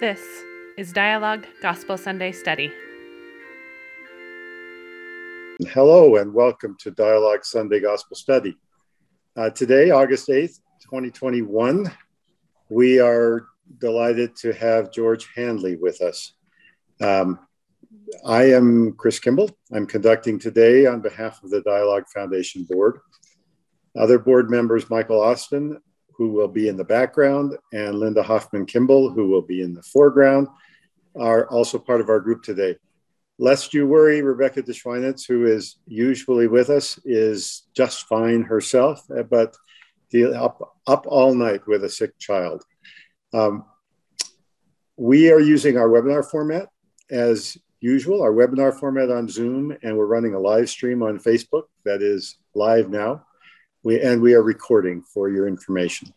This is Dialogue Gospel Sunday Study. Hello, and welcome to Dialogue Sunday Gospel Study. Uh, today, August 8th, 2021, we are delighted to have George Handley with us. Um, I am Chris Kimball. I'm conducting today on behalf of the Dialogue Foundation Board. Other board members, Michael Austin, who will be in the background, and Linda Hoffman Kimball, who will be in the foreground, are also part of our group today. Lest you worry, Rebecca Deschweinitz, who is usually with us, is just fine herself, but up, up all night with a sick child. Um, we are using our webinar format as usual, our webinar format on Zoom, and we're running a live stream on Facebook that is live now. We, and we are recording for your information.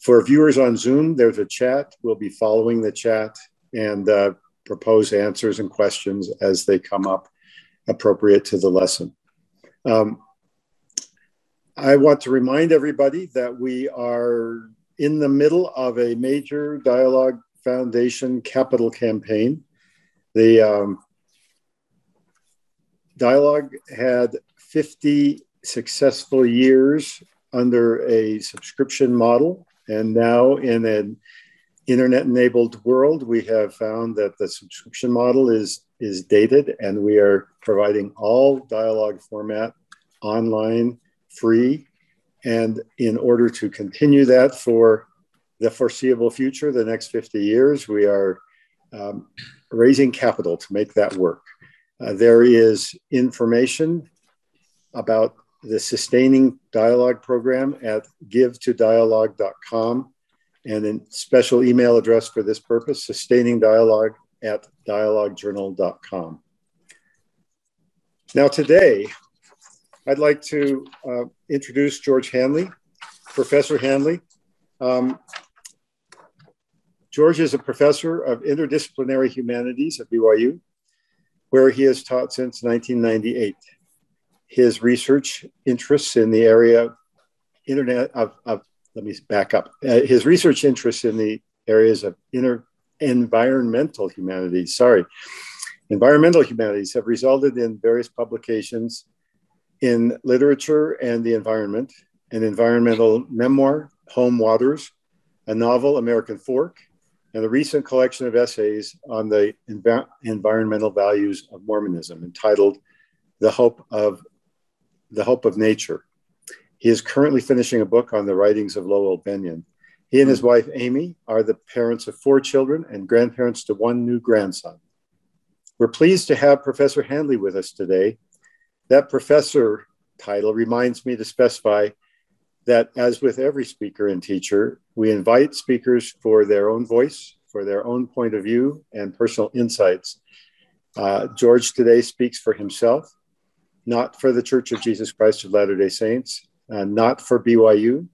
For viewers on Zoom, there's a chat. We'll be following the chat and uh, propose answers and questions as they come up appropriate to the lesson. Um, I want to remind everybody that we are in the middle of a major Dialogue Foundation capital campaign. The um, Dialogue had 50 successful years under a subscription model. And now, in an internet enabled world, we have found that the subscription model is, is dated, and we are providing all dialogue format online, free. And in order to continue that for the foreseeable future, the next 50 years, we are um, raising capital to make that work. Uh, there is information about the Sustaining Dialogue program at givetodialogue.com and a special email address for this purpose, sustaining dialogue at dialoguejournal.com. Now, today, I'd like to uh, introduce George Handley, Professor Handley. Um, George is a professor of interdisciplinary humanities at BYU, where he has taught since 1998 his research interests in the area internet of, of let me back up. Uh, his research interests in the areas of inner environmental humanities sorry environmental humanities have resulted in various publications in literature and the environment an environmental memoir home waters a novel american fork and a recent collection of essays on the env- environmental values of mormonism entitled the hope of the Hope of Nature. He is currently finishing a book on the writings of Lowell Bennion. He and his wife, Amy, are the parents of four children and grandparents to one new grandson. We're pleased to have Professor Handley with us today. That professor title reminds me to specify that, as with every speaker and teacher, we invite speakers for their own voice, for their own point of view, and personal insights. Uh, George today speaks for himself not for the Church of Jesus Christ of Latter day Saints, uh, not for BYU,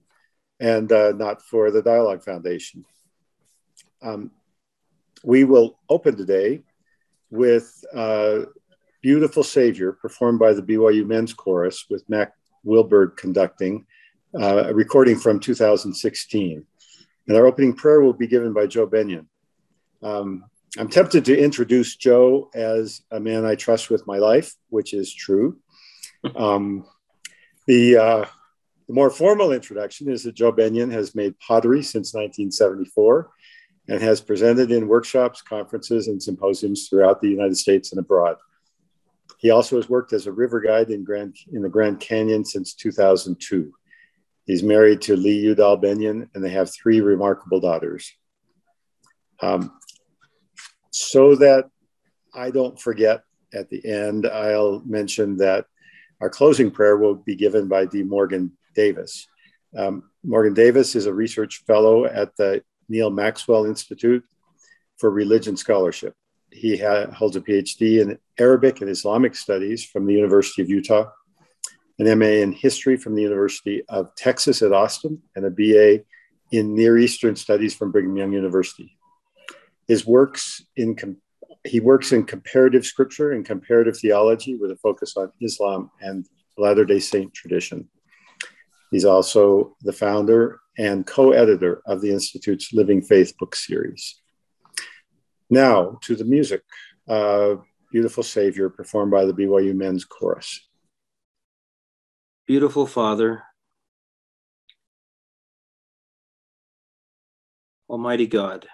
and uh, not for the Dialogue Foundation. Um, we will open today with uh, Beautiful Savior, performed by the BYU Men's Chorus, with Mack Wilberg conducting, uh, a recording from 2016. And our opening prayer will be given by Joe Bennion. Um, I'm tempted to introduce Joe as a man I trust with my life, which is true. Um, the, uh, the more formal introduction is that Joe Bennion has made pottery since 1974 and has presented in workshops, conferences, and symposiums throughout the United States and abroad. He also has worked as a river guide in, Grand, in the Grand Canyon since 2002. He's married to Lee Udall Bennion, and they have three remarkable daughters. Um, so that I don't forget at the end, I'll mention that our closing prayer will be given by D. Morgan Davis. Um, Morgan Davis is a research fellow at the Neal Maxwell Institute for Religion Scholarship. He ha- holds a PhD in Arabic and Islamic Studies from the University of Utah, an MA in History from the University of Texas at Austin, and a BA in Near Eastern Studies from Brigham Young University. His works in he works in comparative scripture and comparative theology with a focus on Islam and Latter day Saint tradition. He's also the founder and co editor of the Institute's Living Faith book series. Now to the music. Uh, Beautiful Savior, performed by the BYU Men's Chorus. Beautiful Father, Almighty God,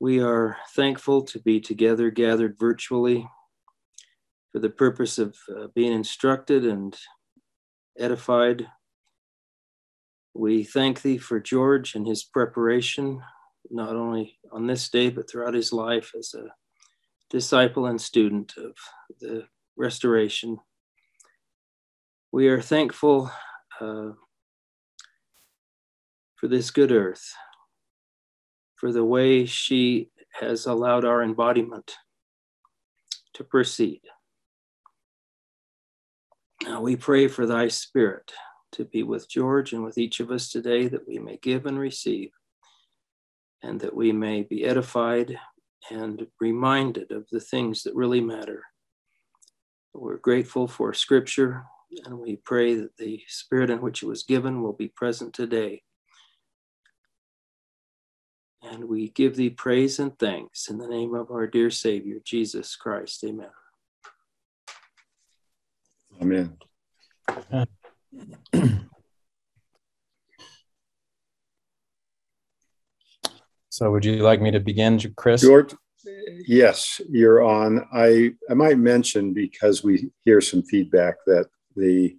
we are thankful to be together, gathered virtually for the purpose of uh, being instructed and edified. We thank Thee for George and his preparation, not only on this day, but throughout his life as a disciple and student of the restoration. We are thankful uh, for this good earth, for the way she has allowed our embodiment to proceed. Now we pray for thy spirit to be with George and with each of us today, that we may give and receive, and that we may be edified and reminded of the things that really matter. We're grateful for Scripture, and we pray that the Spirit in which it was given will be present today. And we give thee praise and thanks in the name of our dear Savior, Jesus Christ. Amen. Amen. So would you like me to begin, Chris? George, yes, you're on. I, I might mention because we hear some feedback that the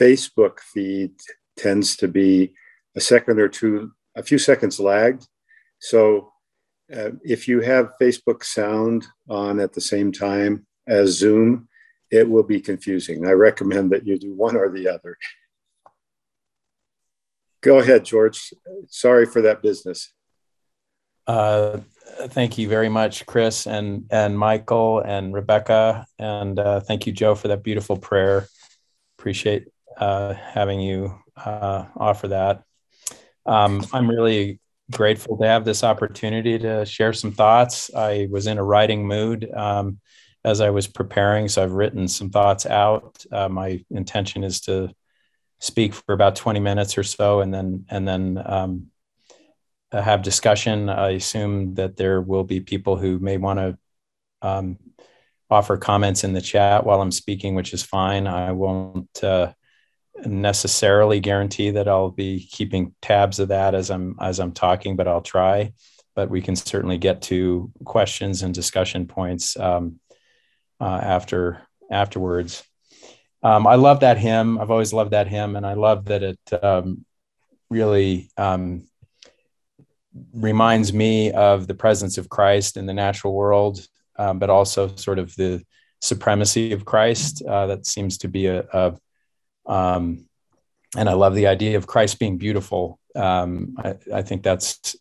Facebook feed tends to be a second or two, a few seconds lagged. So uh, if you have Facebook sound on at the same time as Zoom, it will be confusing. I recommend that you do one or the other. Go ahead, George. Sorry for that business. Uh, thank you very much, Chris and and Michael and Rebecca, and uh, thank you, Joe, for that beautiful prayer. Appreciate uh, having you uh, offer that. Um, I'm really grateful to have this opportunity to share some thoughts. I was in a writing mood um, as I was preparing, so I've written some thoughts out. Uh, my intention is to speak for about 20 minutes or so, and then and then. Um, uh, have discussion. I assume that there will be people who may want to um, offer comments in the chat while I'm speaking, which is fine. I won't uh, necessarily guarantee that I'll be keeping tabs of that as I'm as I'm talking, but I'll try. But we can certainly get to questions and discussion points um, uh, after afterwards. Um, I love that hymn. I've always loved that hymn, and I love that it um, really um, reminds me of the presence of Christ in the natural world, um, but also sort of the supremacy of Christ. Uh, that seems to be a, a um, and I love the idea of Christ being beautiful. Um, I, I, think that's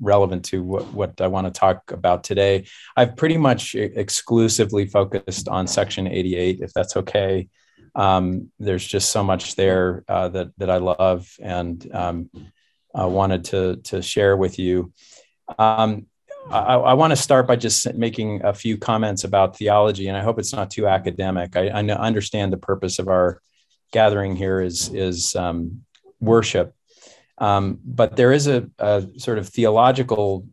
relevant to what, what I want to talk about today. I've pretty much exclusively focused on section 88, if that's okay. Um, there's just so much there uh, that that I love, and um, uh, wanted to to share with you. Um, I, I want to start by just making a few comments about theology, and I hope it's not too academic. I, I understand the purpose of our gathering here is is um, worship, um, but there is a, a, sort of theological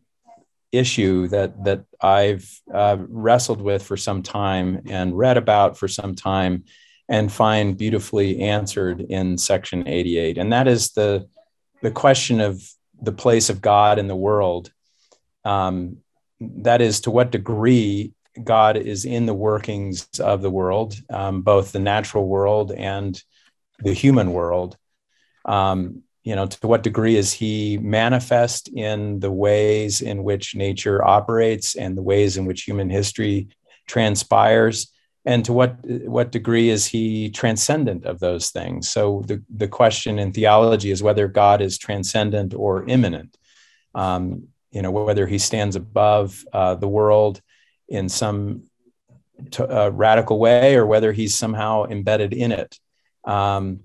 issue that that I've uh, wrestled with for some time and read about for some time, and find beautifully answered in section 88, and that is the the question of the place of God in the world. Um, that is, to what degree God is in the workings of the world, um, both the natural world and the human world. Um, you know, to what degree is he manifest in the ways in which nature operates and the ways in which human history transpires? and to what what degree is he transcendent of those things so the, the question in theology is whether god is transcendent or immanent um, you know whether he stands above uh, the world in some t- uh, radical way or whether he's somehow embedded in it um,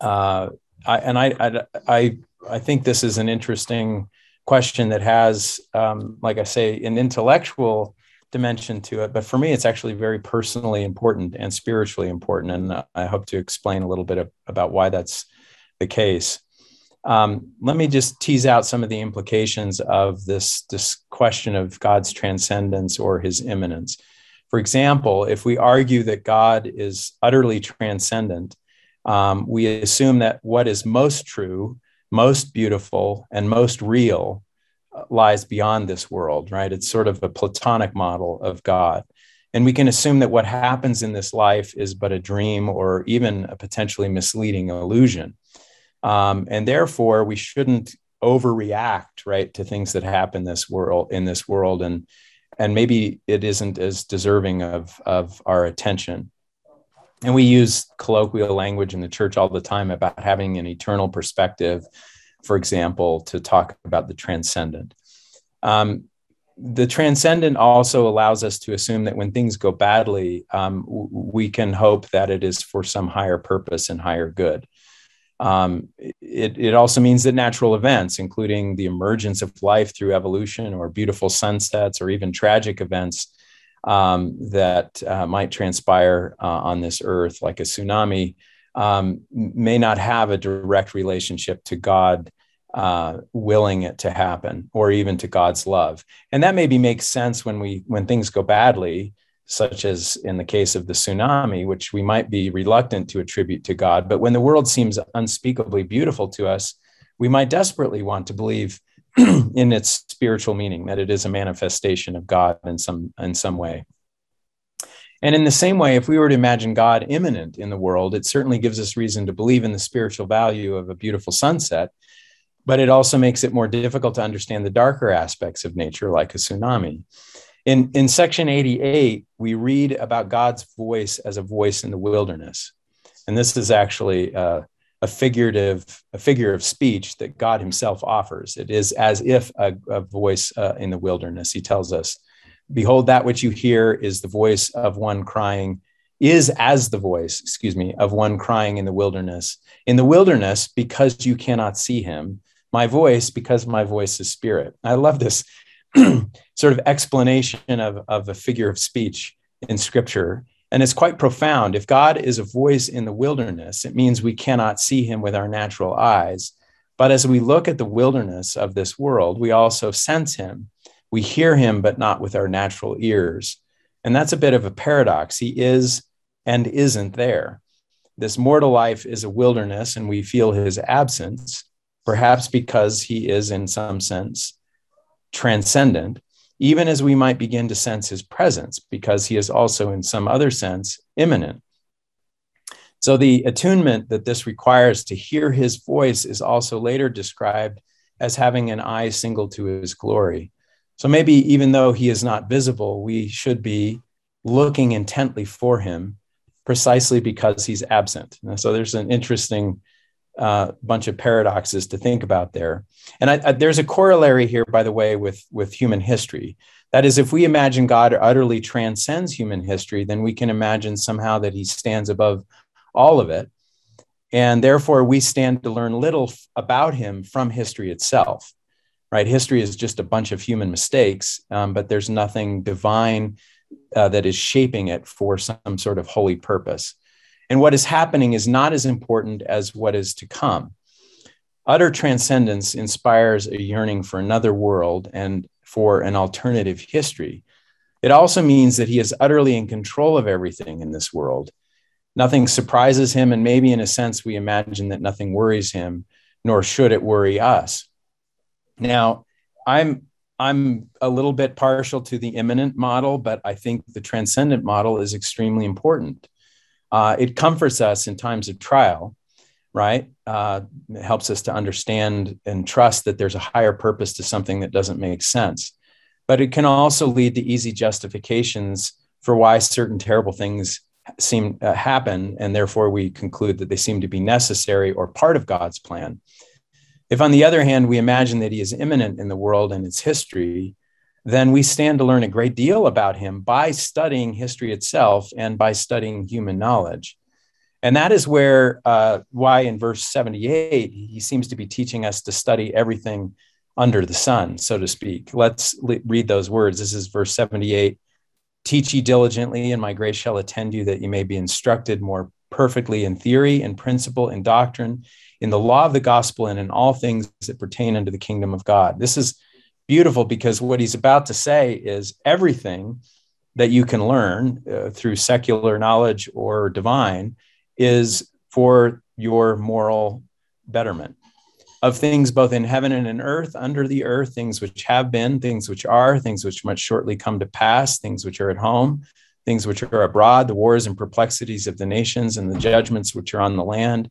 uh, I, and I, I, I i think this is an interesting question that has um, like i say an intellectual dimension to it. But for me, it's actually very personally important and spiritually important. And I hope to explain a little bit of, about why that's the case. Um, let me just tease out some of the implications of this, this question of God's transcendence or his immanence. For example, if we argue that God is utterly transcendent, um, we assume that what is most true, most beautiful, and most real uh, lies beyond this world, right? It's sort of a Platonic model of God. And we can assume that what happens in this life is but a dream or even a potentially misleading illusion. Um, and therefore, we shouldn't overreact, right, to things that happen this world in this world, and and maybe it isn't as deserving of of our attention. And we use colloquial language in the church all the time about having an eternal perspective, for example, to talk about the transcendent. Um, the transcendent also allows us to assume that when things go badly, um, we can hope that it is for some higher purpose and higher good. Um, it, it also means that natural events, including the emergence of life through evolution or beautiful sunsets or even tragic events um, that uh, might transpire uh, on this earth, like a tsunami, um, may not have a direct relationship to God uh, willing it to happen or even to God's love. And that maybe makes sense when we when things go badly such as in the case of the tsunami, which we might be reluctant to attribute to God. But when the world seems unspeakably beautiful to us, we might desperately want to believe in its spiritual meaning, that it is a manifestation of God in some, in some way. And in the same way, if we were to imagine God immanent in the world, it certainly gives us reason to believe in the spiritual value of a beautiful sunset, but it also makes it more difficult to understand the darker aspects of nature, like a tsunami. In, in section 88, we read about God's voice as a voice in the wilderness. And this is actually uh, a figurative, a figure of speech that God himself offers. It is as if a, a voice uh, in the wilderness. He tells us, Behold, that which you hear is the voice of one crying, is as the voice, excuse me, of one crying in the wilderness. In the wilderness, because you cannot see him, my voice, because my voice is spirit. I love this sort of explanation of, of a figure of speech in scripture. And it's quite profound. If God is a voice in the wilderness, it means we cannot see him with our natural eyes. But as we look at the wilderness of this world, we also sense him. We hear him, but not with our natural ears. And that's a bit of a paradox. He is and isn't there. This mortal life is a wilderness, and we feel his absence, perhaps because he is, in some sense, transcendent, even as we might begin to sense his presence, because he is also, in some other sense, immanent. So, the attunement that this requires to hear his voice is also later described as having an eye single to his glory. So, maybe even though he is not visible, we should be looking intently for him precisely because he's absent. So, there's an interesting uh, bunch of paradoxes to think about there. And I, I, there's a corollary here, by the way, with, with human history. That is, if we imagine God utterly transcends human history, then we can imagine somehow that he stands above all of it. And therefore, we stand to learn little about him from history itself, right? History is just a bunch of human mistakes, um, but there's nothing divine uh, that is shaping it for some sort of holy purpose. And what is happening is not as important as what is to come. Utter transcendence inspires a yearning for another world and for an alternative history. It also means that he is utterly in control of everything in this world. Nothing surprises him, and maybe in a sense, we imagine that nothing worries him, nor should it worry us. Now, I'm I'm a little bit partial to the immanent model, but I think the transcendent model is extremely important. Uh, it comforts us in times of trial, right? Uh, it helps us to understand and trust that there's a higher purpose to something that doesn't make sense. But it can also lead to easy justifications for why certain terrible things seem uh, happen, and therefore we conclude that they seem to be necessary or part of God's plan. If, on the other hand, we imagine that He is immanent in the world and its history, then we stand to learn a great deal about him by studying history itself and by studying human knowledge. And that is where, uh, why in verse 78, he seems to be teaching us to study everything under the sun, so to speak. Let's le- read those words. This is verse 78 Teach ye diligently, and my grace shall attend you, that you may be instructed more perfectly in theory, in principle, in doctrine, in the law of the gospel, and in all things that pertain unto the kingdom of God. This is beautiful because what he's about to say is everything that you can learn uh, through secular knowledge or divine is for your moral betterment of things both in heaven and in earth, under the earth, things which have been, things which are, things which must shortly come to pass, things which are at home, things which are abroad, the wars and perplexities of the nations and the judgments which are on the land,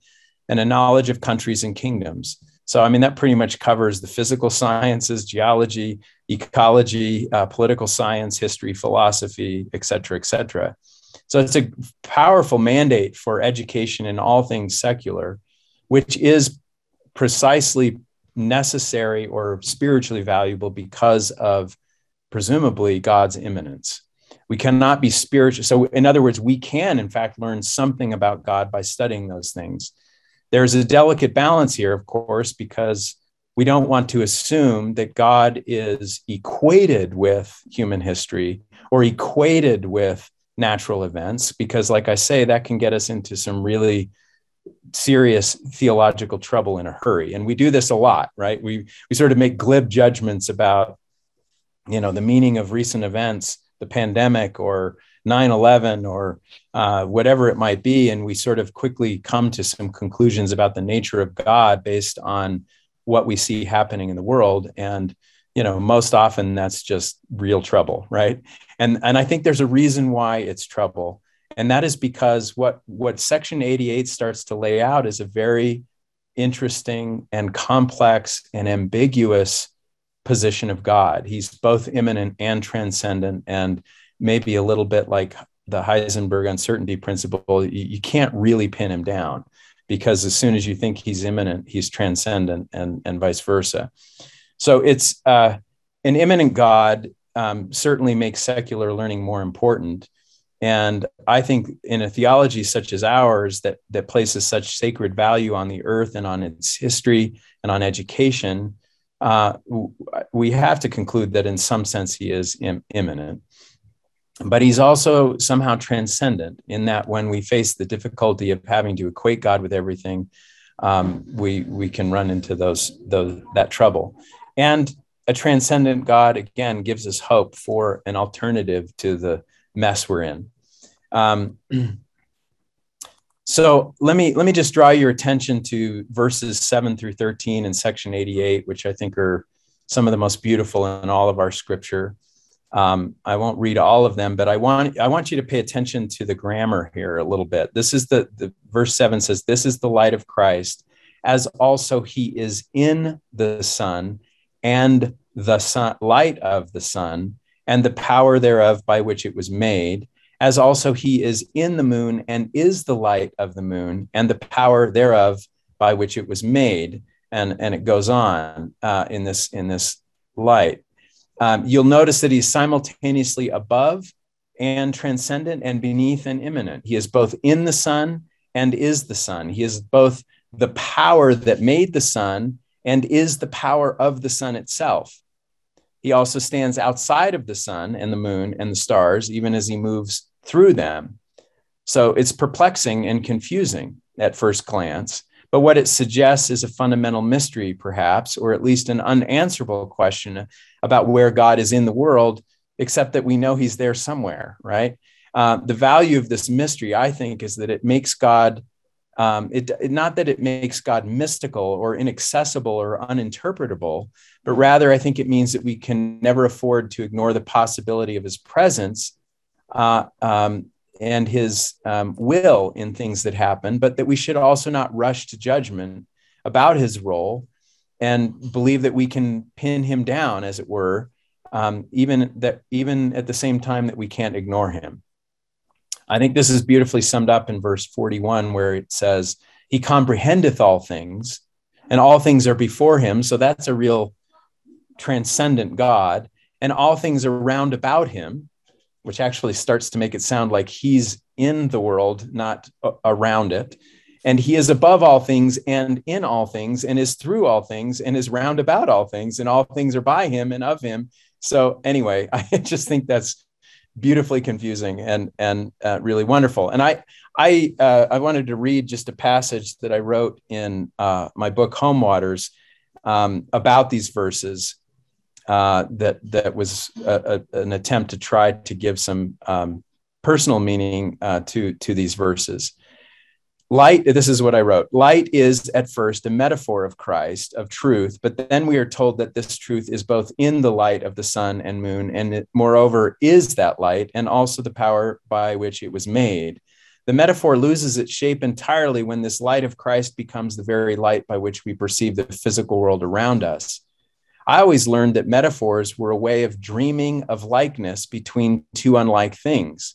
and a knowledge of countries and kingdoms. So, I mean, that pretty much covers the physical sciences, geology, ecology, uh, political science, history, philosophy, et cetera, et cetera. So, it's a powerful mandate for education in all things secular, which is precisely necessary or spiritually valuable because of presumably God's immanence. We cannot be spiritual. So, in other words, we can, in fact, learn something about God by studying those things. There's a delicate balance here, of course, because we don't want to assume that God is equated with human history or equated with natural events, because, like I say, that can get us into some really serious theological trouble in a hurry. And we do this a lot right? We we sort of make glib judgments about you know the meaning of recent events the pandemic or 9-11 or uh, whatever it might be and we sort of quickly come to some conclusions about the nature of god based on what we see happening in the world. And you know most often that's just real trouble right? And and i think there's a reason why it's trouble. And that is because what what section 88 starts to lay out is a very interesting and complex and ambiguous position of god. He's both immanent and transcendent and maybe a little bit like the heisenberg uncertainty principle you, you can't really pin him down because as soon as you think he's immanent, he's transcendent and and vice versa so it's uh, an immanent god um, certainly makes secular learning more important and I think in a theology such as ours that, that places such sacred value on the earth and on its history and on education, uh, we have to conclude that in some sense he is Im- immanent. But he's also somehow transcendent in that when we face the difficulty of having to equate God with everything, um, we, we can run into those, those, that trouble. And a transcendent God, again, gives us hope for an alternative to the mess we're in. Um, so let me let me just draw your attention to verses seven through thirteen in section eighty-eight, which I think are some of the most beautiful in all of our scripture. Um, I won't read all of them, but I want I want you to pay attention to the grammar here a little bit. This is the, the verse seven says, "This is the light of Christ, as also He is in the Son, and the sun, light of the sun, and the power thereof by which it was made." as also he is in the moon and is the light of the moon and the power thereof by which it was made and and it goes on uh, in this in this light um, you'll notice that he's simultaneously above and transcendent and beneath and immanent he is both in the sun and is the sun he is both the power that made the sun and is the power of the sun itself he also stands outside of the sun and the moon and the stars even as he moves through them. So it's perplexing and confusing at first glance. But what it suggests is a fundamental mystery, perhaps, or at least an unanswerable question about where God is in the world, except that we know he's there somewhere, right? Uh, the value of this mystery, I think, is that it makes God, um, it, not that it makes God mystical or inaccessible or uninterpretable, but rather I think it means that we can never afford to ignore the possibility of his presence uh, um, and his um, will in things that happen, but that we should also not rush to judgment about his role and believe that we can pin him down, as it were, um, even that even at the same time that we can't ignore him. I think this is beautifully summed up in verse 41, where it says, He comprehendeth all things, and all things are before him. So that's a real transcendent God, and all things are round about him which actually starts to make it sound like he's in the world, not around it. And he is above all things and in all things and is through all things and is round about all things and all things are by him and of him. So, anyway, I just think that's beautifully confusing and and uh, really wonderful. And I I uh, I wanted to read just a passage that I wrote in uh, my book Home Waters um, about these verses. Uh, that that was a, a, an attempt to try to give some um, personal meaning uh, to to these verses. Light, this is what I wrote. Light is at first a metaphor of Christ, of truth, but then we are told that this truth is both in the light of the sun and moon, and it, moreover is that light and also the power by which it was made. The metaphor loses its shape entirely when this light of Christ becomes the very light by which we perceive the physical world around us. I always learned that metaphors were a way of dreaming of likeness between two unlike things.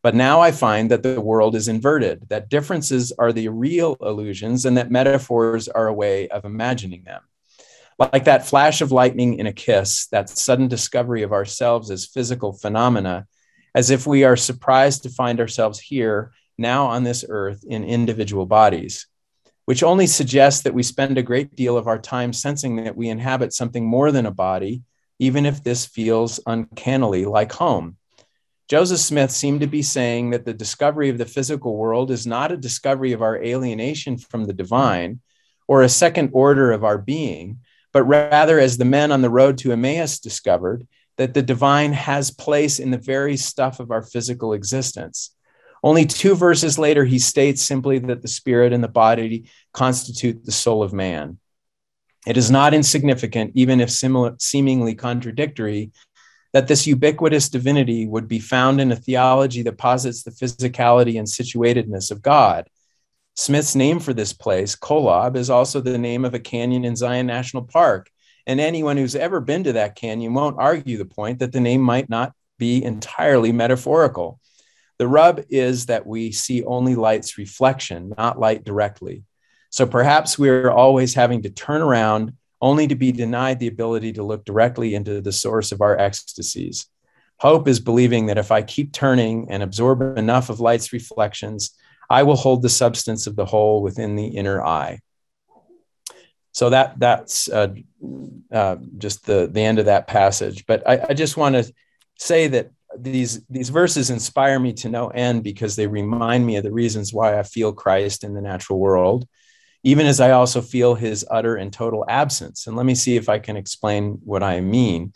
But now I find that the world is inverted, that differences are the real illusions, and that metaphors are a way of imagining them. Like that flash of lightning in a kiss, that sudden discovery of ourselves as physical phenomena, as if we are surprised to find ourselves here, now on this earth, in individual bodies, which only suggests that we spend a great deal of our time sensing that we inhabit something more than a body, even if this feels uncannily like home. Joseph Smith seemed to be saying that the discovery of the physical world is not a discovery of our alienation from the divine or a second order of our being, but rather, as the men on the road to Emmaus discovered, that the divine has place in the very stuff of our physical existence. Only two verses later, he states simply that the spirit and the body constitute the soul of man. It is not insignificant, even if similar, seemingly contradictory, that this ubiquitous divinity would be found in a theology that posits the physicality and situatedness of God. Smith's name for this place, Kolob, is also the name of a canyon in Zion National Park. And anyone who's ever been to that canyon won't argue the point that the name might not be entirely metaphorical. The rub is that we see only light's reflection, not light directly. So perhaps we're always having to turn around only to be denied the ability to look directly into the source of our ecstasies. Hope is believing that if I keep turning and absorb enough of light's reflections, I will hold the substance of the whole within the inner eye. So that that's uh, uh, just the the end of that passage. But I, I just want to say that these these verses inspire me to no end because they remind me of the reasons why I feel Christ in the natural world even as I also feel his utter and total absence. And let me see if I can explain what I mean.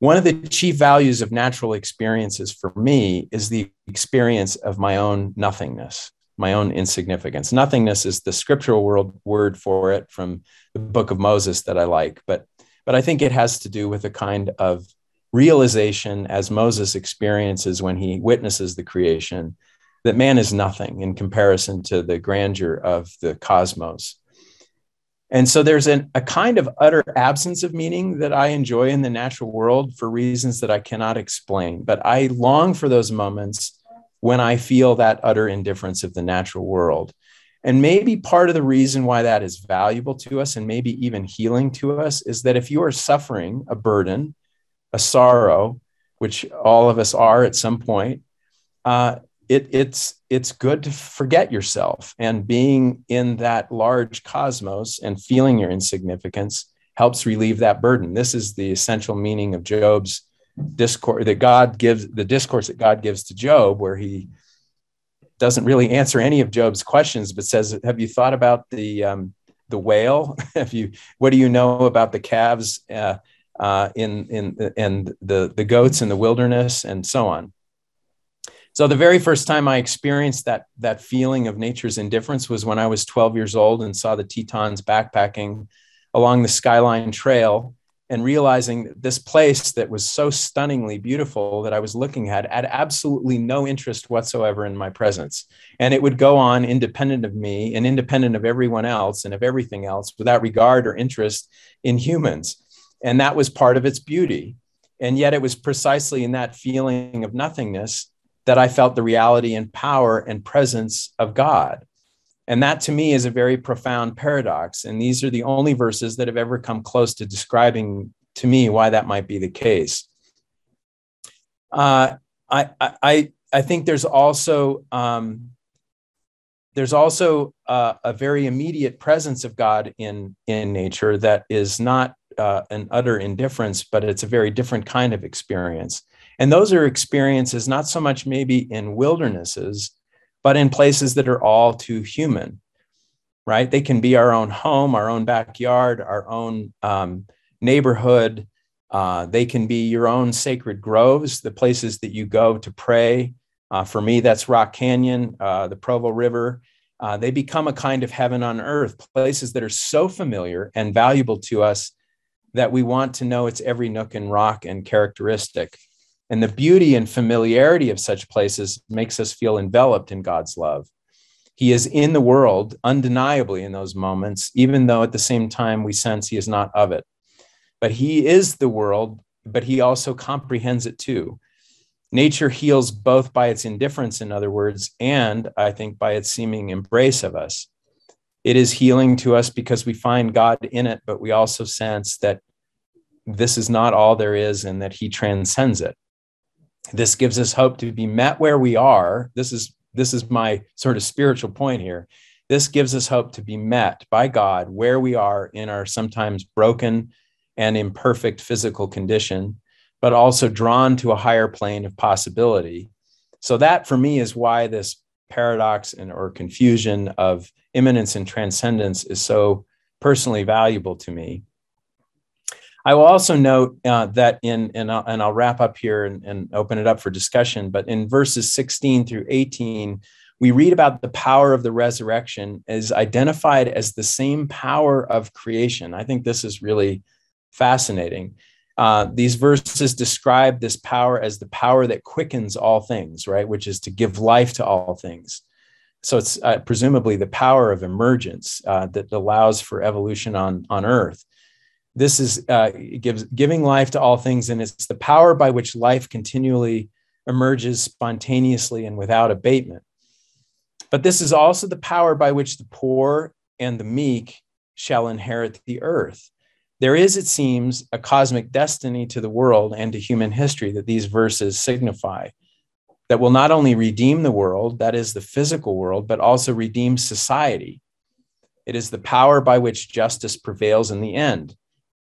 One of the chief values of natural experiences for me is the experience of my own nothingness, my own insignificance. Nothingness is the scriptural world word for it from the book of Moses that I like, but but I think it has to do with a kind of realization as Moses experiences when he witnesses the creation that man is nothing in comparison to the grandeur of the cosmos. And so there's an, a kind of utter absence of meaning that I enjoy in the natural world for reasons that I cannot explain. But I long for those moments when I feel that utter indifference of the natural world. And maybe part of the reason why that is valuable to us and maybe even healing to us is that if you are suffering a burden, a sorrow, which all of us are at some point, uh, it, it's it's good to forget yourself. And being in that large cosmos and feeling your insignificance helps relieve that burden. This is the essential meaning of job's discourse that god gives the discourse that god gives to job where he doesn't really answer any of job's questions but says have you thought about the um, the whale? Have you what do you know about the calves uh, uh, in in and the the goats in the wilderness and so on so the very first time I experienced that that feeling of nature's indifference was when I was 12 years old and saw the Tetons backpacking along the Skyline Trail and realizing this place that was so stunningly beautiful that I was looking at had absolutely no interest whatsoever in my presence. And it would go on independent of me and independent of everyone else and of everything else without regard or interest in humans. And that was part of its beauty. And yet it was precisely in that feeling of nothingness that I felt the reality and power and presence of God. And that to me is a very profound paradox. And these are the only verses that have ever come close to describing to me why that might be the case. Uh, I, I, I think there's also um, there's also uh, a very immediate presence of God in in nature that is not uh, an utter indifference, but it's a very different kind of experience. And those are experiences not so much maybe in wildernesses, but in places that are all too human, right? They can be our own home, our own backyard, our own um, neighborhood. Uh, they can be your own sacred groves, the places that you go to pray. Uh, for me, that's Rock Canyon, uh, the Provo River. Uh, they become a kind of heaven on earth, places that are so familiar and valuable to us that we want to know its every nook and rock and characteristic. And the beauty and familiarity of such places makes us feel enveloped in God's love. He is in the world undeniably in those moments, even though at the same time we sense he is not of it. But he is the world, but he also comprehends it too. Nature heals both by its indifference, in other words, and I think by its seeming embrace of us. It is healing to us because we find God in it, but we also sense that this is not all there is and that he transcends it. This gives us hope to be met where we are. This is this is my sort of spiritual point here. This gives us hope to be met by God where we are in our sometimes broken and imperfect physical condition, but also drawn to a higher plane of possibility. So that for me is why this paradox and or confusion of immanence and transcendence is so personally valuable to me. I will also note uh, that in, and I'll, and I'll wrap up here and, and open it up for discussion, but in verses 16 through 18, we read about the power of the resurrection as identified as the same power of creation. I think this is really fascinating. Uh, these verses describe this power as the power that quickens all things, right? Which is to give life to all things. So it's uh, presumably the power of emergence uh, that allows for evolution on, on Earth. This is uh, gives giving life to all things and it's the power by which life continually emerges spontaneously and without abatement. But this is also the power by which the poor and the meek shall inherit the earth. There is it seems a cosmic destiny to the world and to human history that these verses signify that will not only redeem the world that is the physical world but also redeem society it is the power by which justice prevails in the end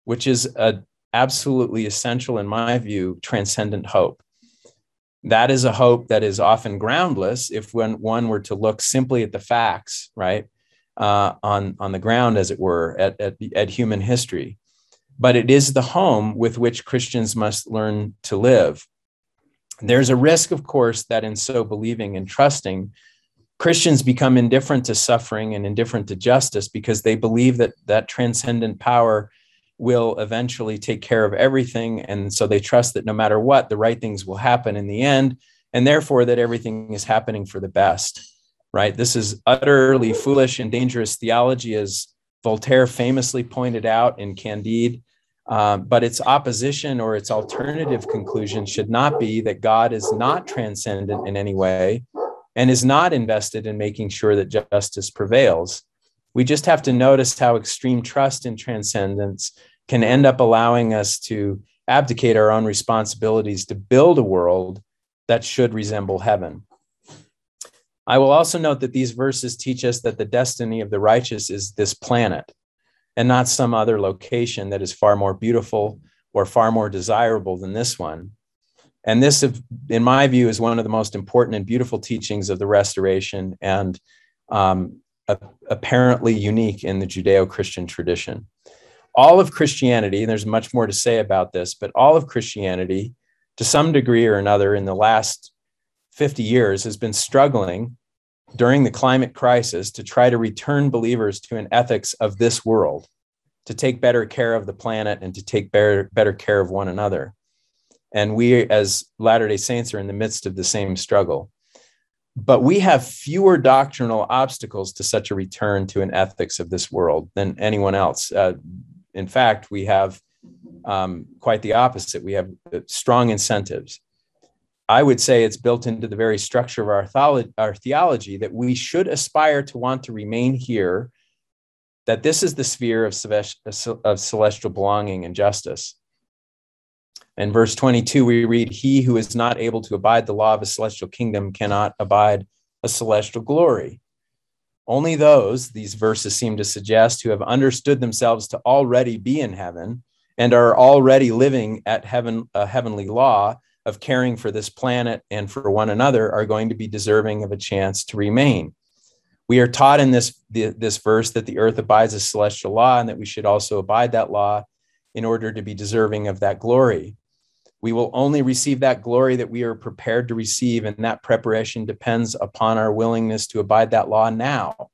which is a absolutely essential, in my view, transcendent hope. That is a hope that is often groundless if when one were to look simply at the facts, right, uh, on, on the ground, as it were, at, at, at human history. But it is the home with which Christians must learn to live. There's a risk, of course, that in so believing and trusting, Christians become indifferent to suffering and indifferent to justice because they believe that that transcendent power will eventually take care of everything. And so they trust that no matter what, the right things will happen in the end, and therefore that everything is happening for the best, right? This is utterly foolish and dangerous theology, as Voltaire famously pointed out in Candide. Um, but its opposition or its alternative conclusion should not be that God is not transcendent in any way and is not invested in making sure that justice prevails. We just have to notice how extreme trust in transcendence can end up allowing us to abdicate our own responsibilities to build a world that should resemble heaven. I will also note that these verses teach us that the destiny of the righteous is this planet and not some other location that is far more beautiful or far more desirable than this one. And this, in my view, is one of the most important and beautiful teachings of the restoration and um, apparently unique in the Judeo Christian tradition all of Christianity, and there's much more to say about this, but all of Christianity, to some degree or another, in the last 50 years, has been struggling during the climate crisis to try to return believers to an ethics of this world, to take better care of the planet and to take better, better care of one another. And we, as Latter day Saints, are in the midst of the same struggle. But we have fewer doctrinal obstacles to such a return to an ethics of this world than anyone else. Uh, in fact, we have um, quite the opposite. We have uh, strong incentives. I would say it's built into the very structure of our, theolo- our theology that we should aspire to want to remain here, that this is the sphere of, of celestial belonging and justice. In verse 22, we read, He who is not able to abide the law of a celestial kingdom cannot abide a celestial glory. Only those, these verses seem to suggest, who have understood themselves to already be in heaven and are already living at heaven, a heavenly law, of caring for this planet and for one another are going to be deserving of a chance to remain. We are taught in this, this verse that the earth abides a celestial law and that we should also abide that law in order to be deserving of that glory. We will only receive that glory that we are prepared to receive, and that preparation depends upon our willingness to abide that law now.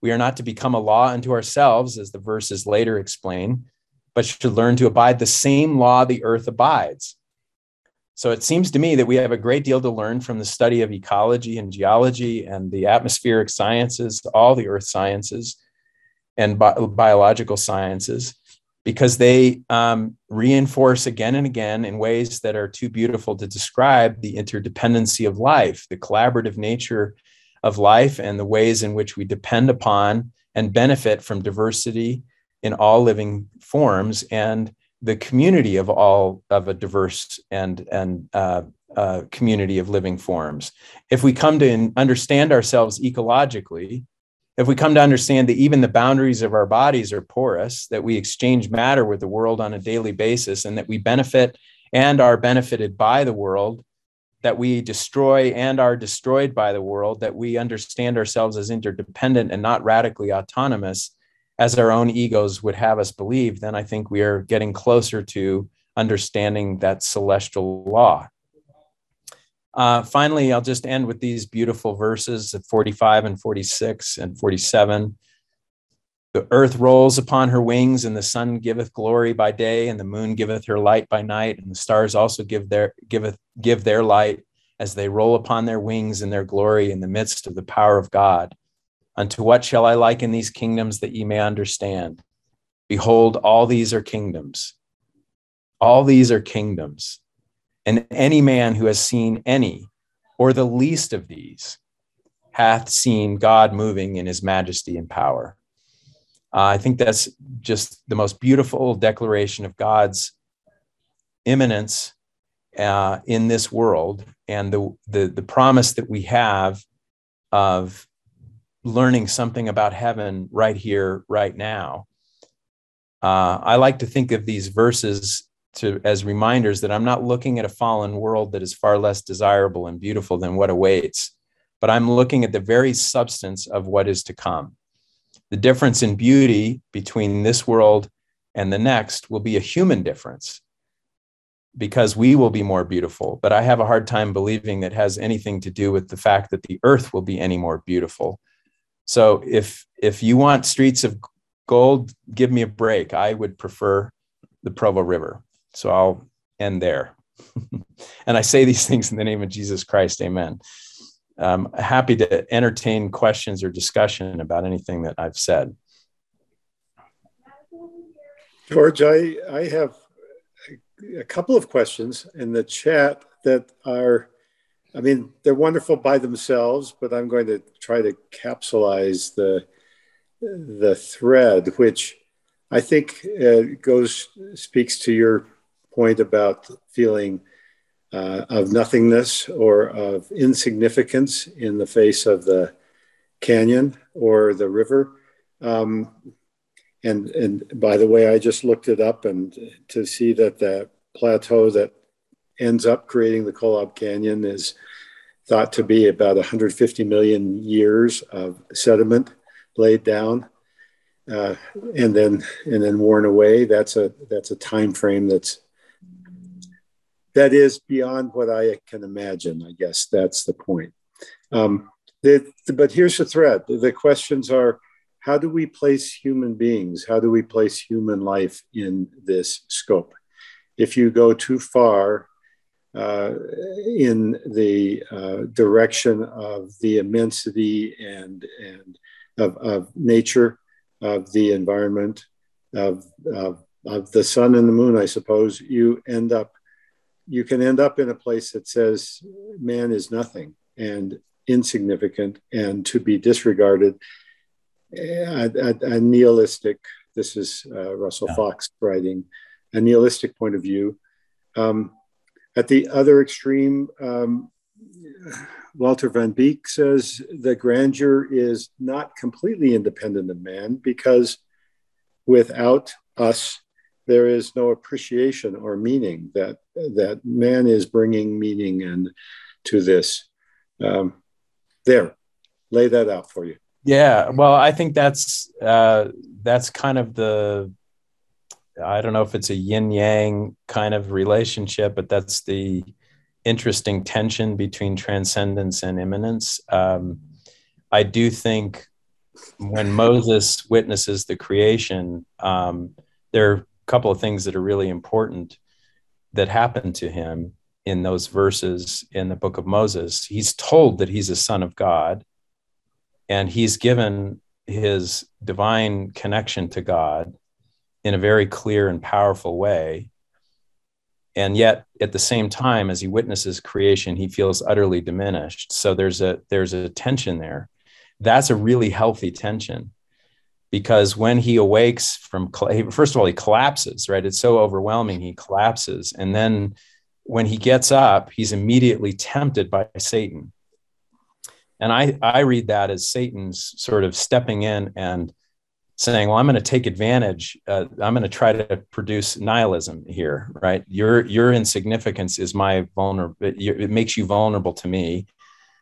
We are not to become a law unto ourselves, as the verses later explain, but should learn to abide the same law the earth abides. So it seems to me that we have a great deal to learn from the study of ecology and geology and the atmospheric sciences, all the earth sciences and bi- biological sciences because they um, reinforce again and again in ways that are too beautiful to describe the interdependency of life, the collaborative nature of life, and the ways in which we depend upon and benefit from diversity in all living forms. And the community of all of a diverse and and uh, uh, community of living forms. If we come to understand ourselves ecologically, if we come to understand that even the boundaries of our bodies are porous, that we exchange matter with the world on a daily basis, and that we benefit and are benefited by the world, that we destroy and are destroyed by the world, that we understand ourselves as interdependent and not radically autonomous, as our own egos would have us believe, then I think we are getting closer to understanding that celestial law. Uh, finally, I'll just end with these beautiful verses of 45 and 46 and 47. The earth rolls upon her wings, and the sun giveth glory by day, and the moon giveth her light by night, and the stars also give their giveth give their light as they roll upon their wings in their glory in the midst of the power of God. Unto what shall I liken these kingdoms that ye may understand? Behold, all these are kingdoms. All these are kingdoms and any man who has seen any or the least of these hath seen God moving in his majesty and power. Uh, I think that's just the most beautiful declaration of God's immanence uh, in this world and the, the, the promise that we have of learning something about heaven right here, right now. Uh, I like to think of these verses to as reminders that I'm not looking at a fallen world that is far less desirable and beautiful than what awaits, but I'm looking at the very substance of what is to come. The difference in beauty between this world and the next will be a human difference because we will be more beautiful. But I have a hard time believing that has anything to do with the fact that the earth will be any more beautiful. So if if you want streets of gold, give me a break. I would prefer the Provo River. So I'll end there. and I say these things in the name of Jesus Christ. Amen. I'm happy to entertain questions or discussion about anything that I've said. George, I, I have a couple of questions in the chat that are, I mean, they're wonderful by themselves, but I'm going to try to capsulize the, the thread, which I think uh, goes, speaks to your point about feeling uh, of nothingness or of insignificance in the face of the canyon or the river. Um, and, and by the way, I just looked it up and to see that the plateau that ends up creating the Kolob Canyon is thought to be about 150 million years of sediment laid down uh, and then and then worn away. That's a that's a time frame that's that is beyond what I can imagine. I guess that's the point. Um, the, the, but here's the thread the questions are how do we place human beings? How do we place human life in this scope? If you go too far uh, in the uh, direction of the immensity and, and of, of nature, of the environment, of, of, of the sun and the moon, I suppose, you end up you can end up in a place that says man is nothing and insignificant and to be disregarded. A, a, a nihilistic, this is uh, Russell yeah. Fox writing, a nihilistic point of view. Um, at the other extreme, um, Walter Van Beek says the grandeur is not completely independent of man because without us, there is no appreciation or meaning that that man is bringing meaning and to this. Um, there, lay that out for you. Yeah, well, I think that's uh, that's kind of the I don't know if it's a yin yang kind of relationship, but that's the interesting tension between transcendence and immanence. Um, I do think when Moses witnesses the creation, um, there are a couple of things that are really important that happen to him in those verses in the book of Moses. He's told that he's a son of God, and he's given his divine connection to God in a very clear and powerful way. And yet, at the same time, as he witnesses creation, he feels utterly diminished. So there's a there's a tension there. That's a really healthy tension, because when he awakes from first of all he collapses. Right, it's so overwhelming. He collapses, and then when he gets up, he's immediately tempted by Satan. And I I read that as Satan's sort of stepping in and saying, well, I'm going to take advantage. Uh, I'm going to try to produce nihilism here, right? Your your insignificance is my vulnerable. It makes you vulnerable to me,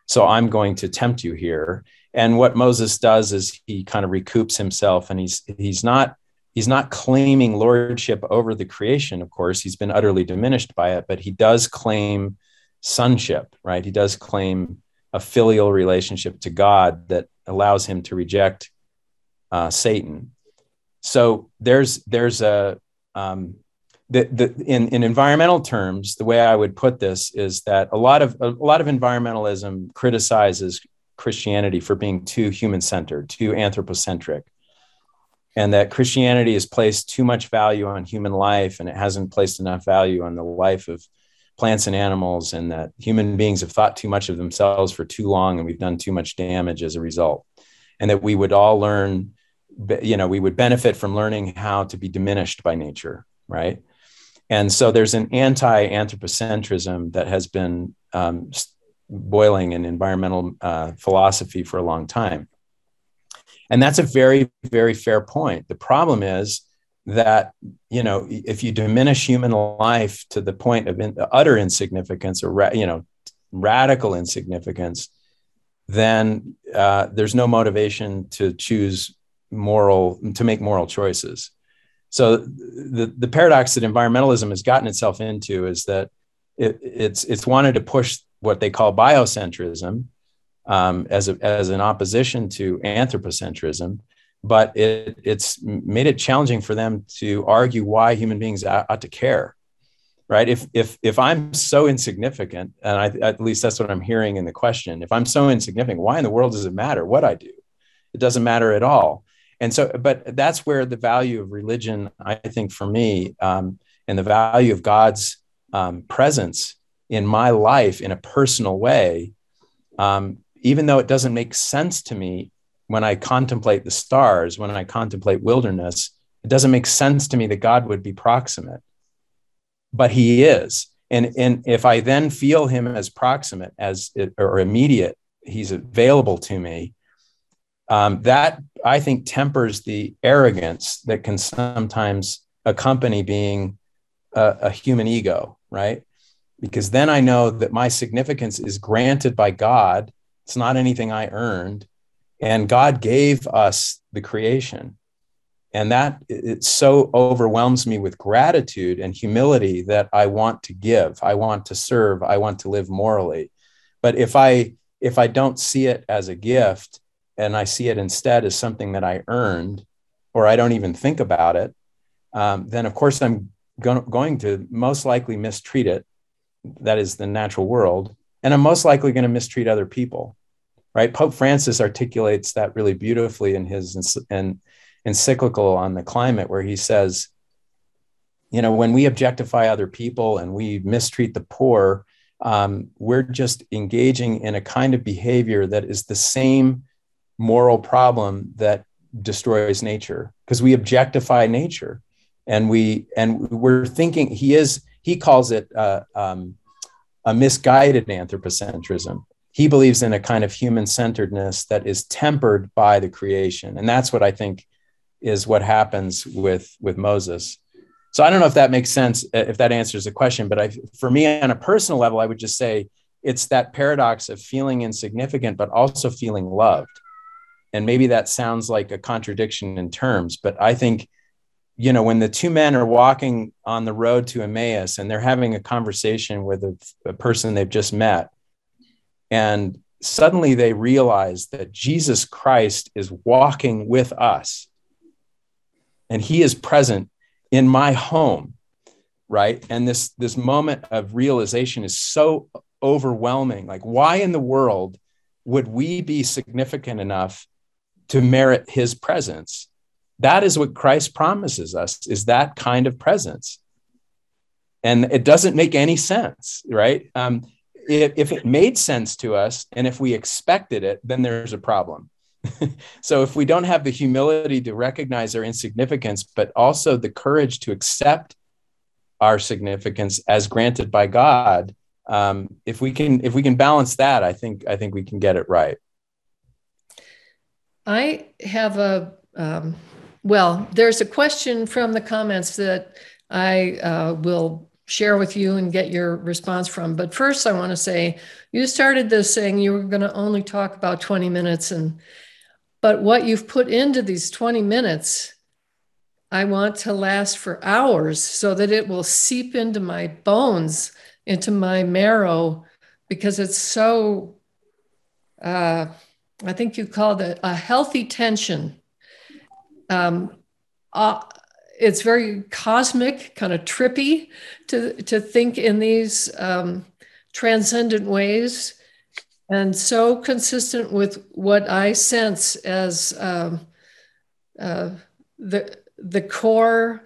so I'm going to tempt you here. And what Moses does is he kind of recoups himself, and he's he's not he's not claiming lordship over the creation. Of course, he's been utterly diminished by it, but he does claim sonship, right? He does claim a filial relationship to God that allows him to reject uh, Satan. So there's there's a um, the, the, in, in environmental terms, the way I would put this is that a lot of a lot of environmentalism criticizes Christianity for being too human centered, too anthropocentric, and that Christianity has placed too much value on human life and it hasn't placed enough value on the life of plants and animals, and that human beings have thought too much of themselves for too long and we've done too much damage as a result, and that we would all learn you know we would benefit from learning how to be diminished by nature right? And so there's an anti-anthropocentrism that has been um, boiling in environmental uh, philosophy for a long time. And that's a very very fair point. The problem is that you know if you diminish human life to the point of in, utter insignificance or ra- you know radical insignificance then uh, there's no motivation to choose moral to make moral choices. So the, the paradox that environmentalism has gotten itself into is that it, it's it's wanted to push what they call biocentrism um, as, a, as an opposition to anthropocentrism but it, it's made it challenging for them to argue why human beings ought, to care right? If if if i'm so insignificant and I, at least that's what i'm hearing in the question if i'm so insignificant why in the world does it matter what i do? It doesn't matter at all and so but that's where the value of religion i think for me um, and the value of god's um, presence in my life in a personal way um, even though it doesn't make sense to me when i contemplate the stars when i contemplate wilderness it doesn't make sense to me that god would be proximate. But he is. And, and if i then feel him as proximate as or immediate he's available to me um, that I think tempers the arrogance that can sometimes accompany being a, a human ego, right? Because then I know that my significance is granted by God. It's not anything I earned. And God gave us the creation. And that it so overwhelms me with gratitude and humility that I want to give, I want to serve, I want to live morally. But if I if I don't see it as a gift, and I see it instead as something that I earned, or I don't even think about it, um, then of course I'm go- going to most likely mistreat it. That is the natural world. And I'm most likely going to mistreat other people, right? Pope Francis articulates that really beautifully in his en- encyclical on the climate, where he says, you know, when we objectify other people and we mistreat the poor, um, we're just engaging in a kind of behavior that is the same moral problem that destroys nature because we objectify nature and we and we're thinking he is he calls it uh, um, a misguided anthropocentrism he believes in a kind of human centeredness that is tempered by the creation and that's what i think is what happens with with moses so I don't know if that makes sense, uh, if that answers the question. But I, for me, on a personal level, I would just say it's that paradox of feeling insignificant, but also feeling loved. And maybe that sounds like a contradiction in terms, but I think, you know, when the two men are walking on the road to Emmaus and they're having a conversation with a, a person they've just met, and suddenly they realize that Jesus Christ is walking with us and he is present in my home right? And this this moment of realization is so overwhelming. Like why in the world would we be significant enough to merit his presence. That is what christ promises us is that kind of presence. And it doesn't make any sense right? Um, if, if it made sense to us and if we expected it then there's a problem. So if we don't have the humility to recognize our insignificance, but also the courage to accept our significance as granted by God, um, if we can if we can balance that, I think I think we can get it right. I have a um, well. There's a question from the comments that I uh, will share with you and get your response from. But first, I want to say you started this saying you were going to only talk about 20 minutes, and but what you've put into these 20 minutes, I want to last for hours so that it will seep into my bones, into my marrow, because it's so, uh, I think you called it a healthy tension. Um, uh, it's very cosmic, kind of trippy to, to think in these um, transcendent ways and so consistent with what I sense as um, uh, the the core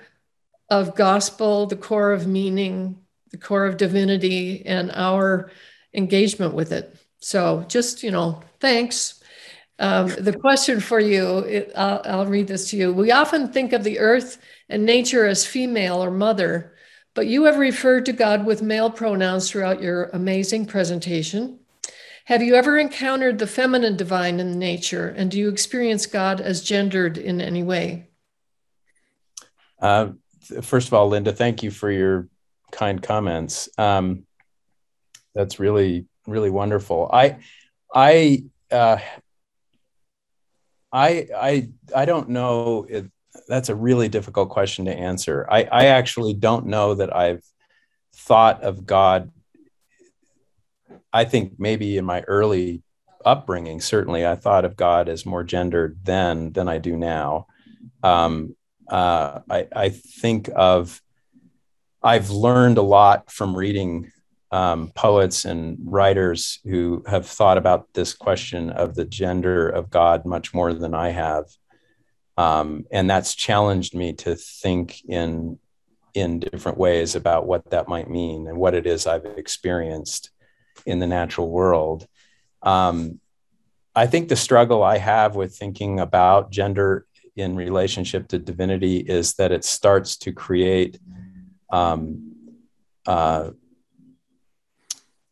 of gospel, the core of meaning, the core of divinity, and our engagement with it. So, just you know, thanks. Um, the question for you, it, I'll, I'll read this to you. We often think of the earth and nature as female or mother, but you have referred to God with male pronouns throughout your amazing presentation. Have you ever encountered the feminine divine in nature, and do you experience God as gendered in any way? Uh, first of all, Linda, thank you for your kind comments. Um, that's really, really wonderful. I, I, uh, I, I, I don't know. If, that's a really difficult question to answer. I, I actually don't know that I've thought of God I think maybe in my early upbringing, certainly I thought of God as more gendered then than I do now. Um, uh, I, I, think of, I've learned a lot from reading um, poets and writers who have thought about this question of the gender of God much more than I have. Um, and that's challenged me to think in in different ways about what that might mean and what it is I've experienced in the natural world. Um, I think the struggle I have with thinking about gender in relationship to divinity is that it starts to create um, uh,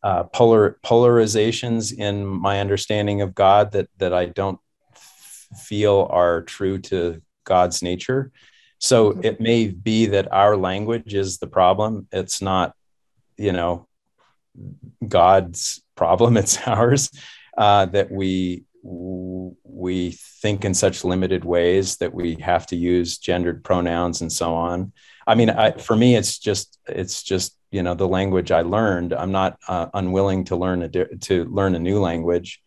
uh, polar polarizations in my understanding of God that that I don't f- feel are true to God's nature. So it may be that our language is the problem. It's not, you know, God's problem; it's ours. Uh, that we we think in such limited ways that we have to use gendered pronouns and so on. I mean, I, for me, it's just it's just you know the language I learned. I'm not uh, unwilling to learn a to learn a new language,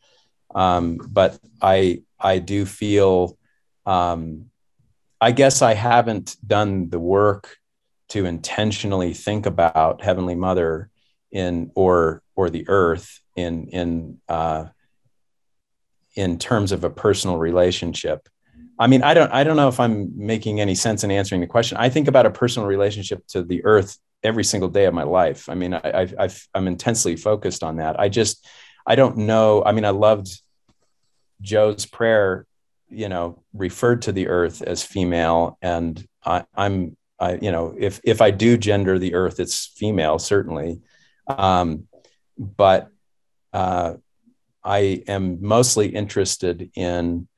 um, but I I do feel. Um, I guess I haven't done the work to intentionally think about Heavenly Mother in or or the earth in in uh, in terms of a personal relationship. I mean, I don't I don't know if I'm making any sense in answering the question. I think about a personal relationship to the earth every single day of my life. I mean, I, I I'm intensely focused on that. I just I don't know. I mean, I loved Joe's prayer. You know, referred to the earth as female, and I, I'm I, you know, if if I do gender the earth, it's female certainly. Um, but uh, I am mostly interested in.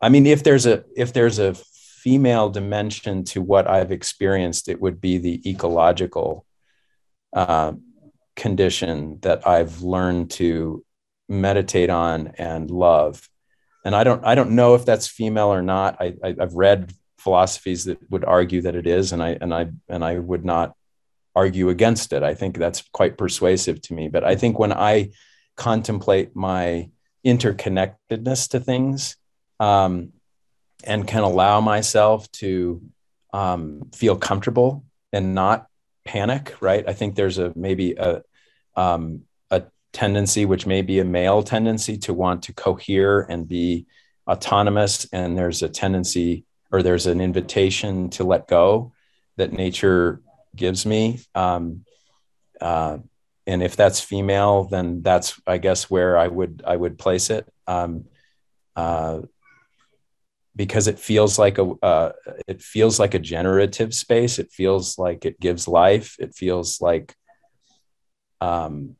I mean, if there's a if there's a female dimension to what I've experienced, it would be the ecological uh, condition that I've learned to meditate on and love. And I don't I don't know if that's female or not. I, I I've read philosophies that would argue that it is, and I and I and I would not argue against it. I think that's quite persuasive to me. But I think when I contemplate my interconnectedness to things um, and can allow myself to um, feel comfortable and not panic, right? I think there's a maybe a um, a tendency, which may be a male tendency, to want to cohere and be autonomous, and there's a tendency or there's an invitation to let go that nature gives me. Um, uh, and if that's female, then that's I guess where I would I would place it. Um, uh, because it feels like a uh, it feels like a generative space. It feels like it gives life. It feels like um,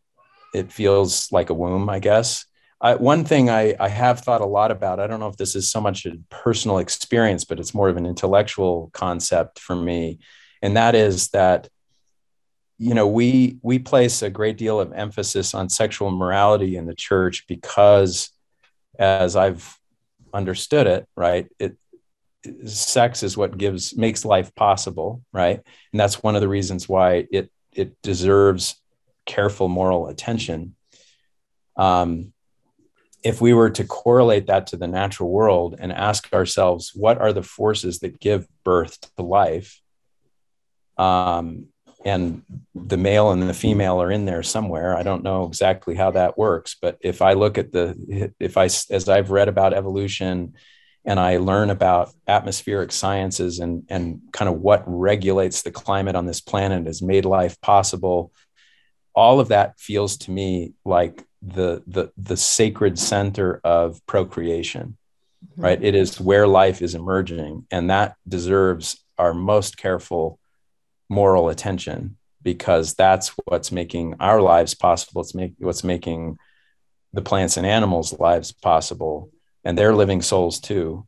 it feels like a womb, I guess. I, one thing I, I have thought a lot about, I don't know if this is so much a personal experience, but it's more of an intellectual concept for me. And that is that, you know, we, we place a great deal of emphasis on sexual morality in the church because, as I've understood it, right, it, sex is what gives makes life possible right? And that's one of the reasons why it it deserves careful moral attention. Um, if we were to correlate that to the natural world and ask ourselves what are the forces that give birth to life? Um, and the male and the female are in there somewhere i don't know exactly how that works but if i look at the if i as i've read about evolution and i learn about atmospheric sciences and and kind of what regulates the climate on this planet has made life possible all of that feels to me like the the the sacred center of procreation mm-hmm. right it is where life is emerging and that deserves our most careful moral attention because that's what's making our lives possible it's make, what's making the plants and animals lives possible and they're living souls too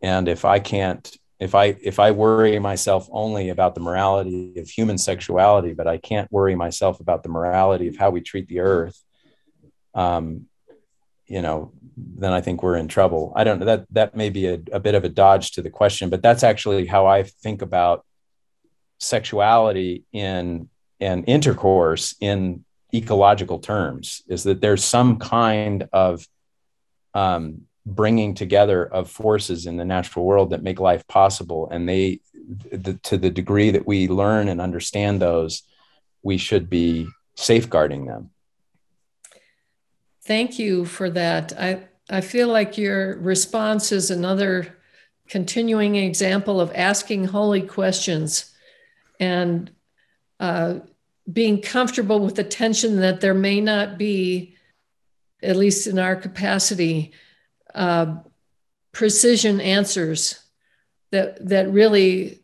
and if i can't if i if i worry myself only about the morality of human sexuality but i can't worry myself about the morality of how we treat the earth um, you know, then I think we're in trouble. I don't know that that may be a, a bit of a dodge to the question, but that's actually how I think about sexuality in and intercourse in ecological terms is that there's some kind of um, bringing together of forces in the natural world that make life possible. And they the, to the degree that we learn and understand those we should be safeguarding them. Thank you for that. I, I feel like your response is another continuing example of asking holy questions and uh, being comfortable with the tension that there may not be, at least in our capacity, uh, precision answers that that really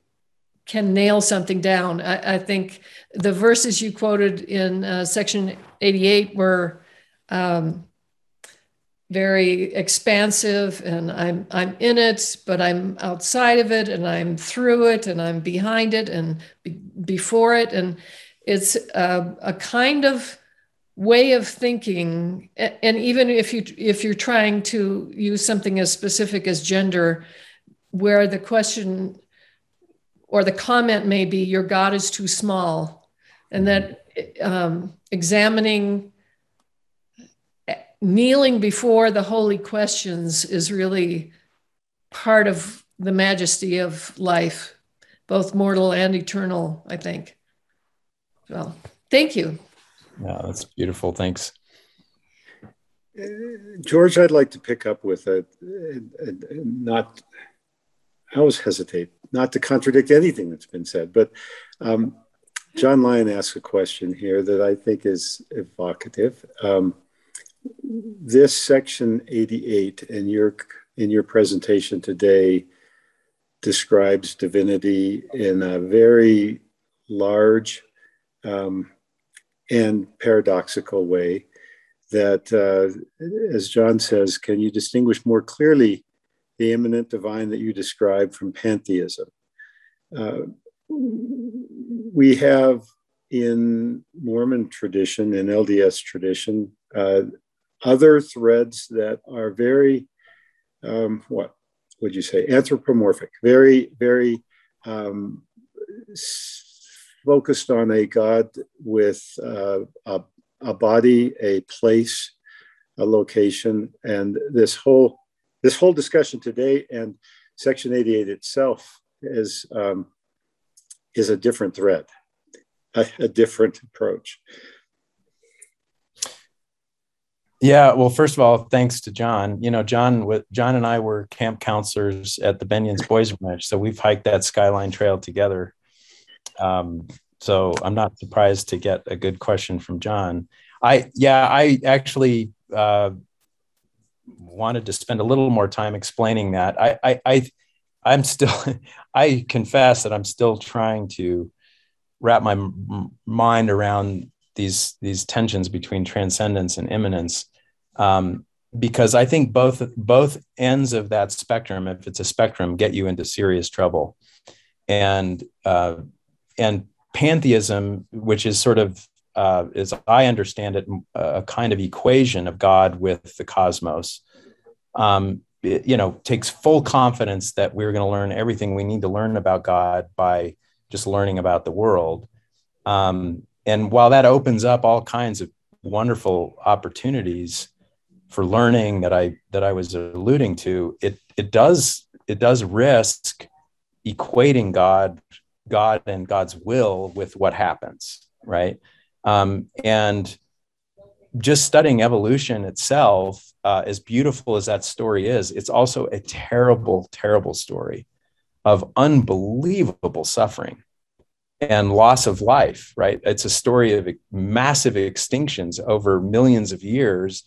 can nail something down. I, I think the verses you quoted in uh, section 88 were um, very expansive and I'm I'm in it, but I'm outside of it and I'm through it and I'm behind it and be, before it. And it's a, a, kind of way of thinking. And even if you if you're trying to use something as specific as gender, where the question or the comment may be your God is too small, and that um, examining kneeling before the holy questions is really part of the majesty of life, both mortal and eternal, I think. Well, thank you. Yeah, that's beautiful. Thanks. George, I'd like to pick up with a, a, a, not, I always hesitate not to contradict anything that's been said, but um, John Lyon asked a question here that I think is evocative. Um, this section 88 in your in your presentation today describes divinity in a very large um, and paradoxical way that uh, as john says can you distinguish more clearly the immanent divine that you describe from pantheism. Uh, we have in Mormon tradition and LDS tradition uh, other threads that are very, um, what would you say, anthropomorphic, very, very um, focused on a God with uh, a, a body, a place, a location, and this whole this whole discussion today and Section 88 itself is um, is a different thread, a, a different approach. Yeah, well, first of all, thanks to John. You know, John, John and I were camp counselors at the Bennion's Boys Ranch, so we've hiked that Skyline Trail together. Um, so I'm not surprised to get a good question from John. I yeah, I actually uh, wanted to spend a little more time explaining that. I I, I I'm still I confess that I'm still trying to wrap my mind around these these tensions between transcendence and immanence. Um, because I think both both ends of that spectrum, if it's a spectrum, get you into serious trouble. And uh, and pantheism, which is sort of, uh, as I understand it, a kind of equation of God with the cosmos, um, it, you know, takes full confidence that we're going to learn everything we need to learn about God by just learning about the world. Um, and while that opens up all kinds of wonderful opportunities for learning that I that I was alluding to, it it does it does risk equating God God and God's will with what happens, right? Um, and just studying evolution itself, uh, as beautiful as that story is, it's also a terrible, terrible story of unbelievable suffering and loss of life, right? It's a story of massive extinctions over millions of years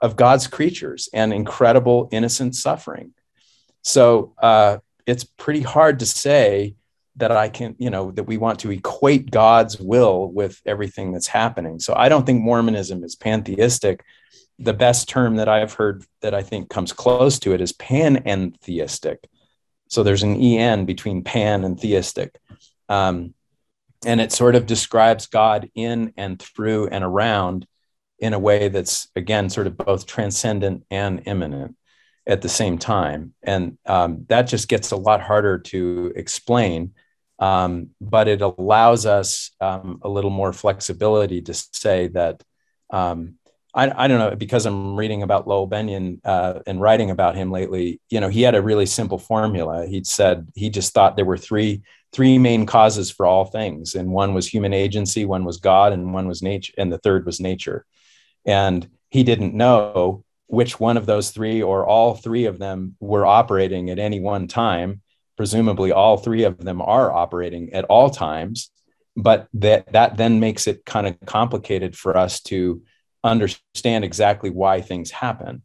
of God's creatures and incredible innocent suffering. So uh, it's pretty hard to say that I can, you know, that we want to equate God's will with everything that's happening. So I don't think Mormonism is pantheistic. The best term that I've heard that I think comes close to it is panentheistic. So there's an en between pan and theistic. Um, and it sort of describes God in and through and around in a way that's, again, sort of both transcendent and immanent at the same time. And um, that just gets a lot harder to explain um, but it allows us um, a little more flexibility to say that um, I, I, don't know because I'm reading about Lowell Bennion uh, and writing about him lately. You know, he had a really simple formula. He said he just thought there were three three main causes for all things, and one was human agency, one was God, and one was nature, and the third was nature. And he didn't know which one of those three or all three of them were operating at any one time. Presumably all three of them are operating at all times but that that then makes it kind of complicated for us to understand exactly why things happen.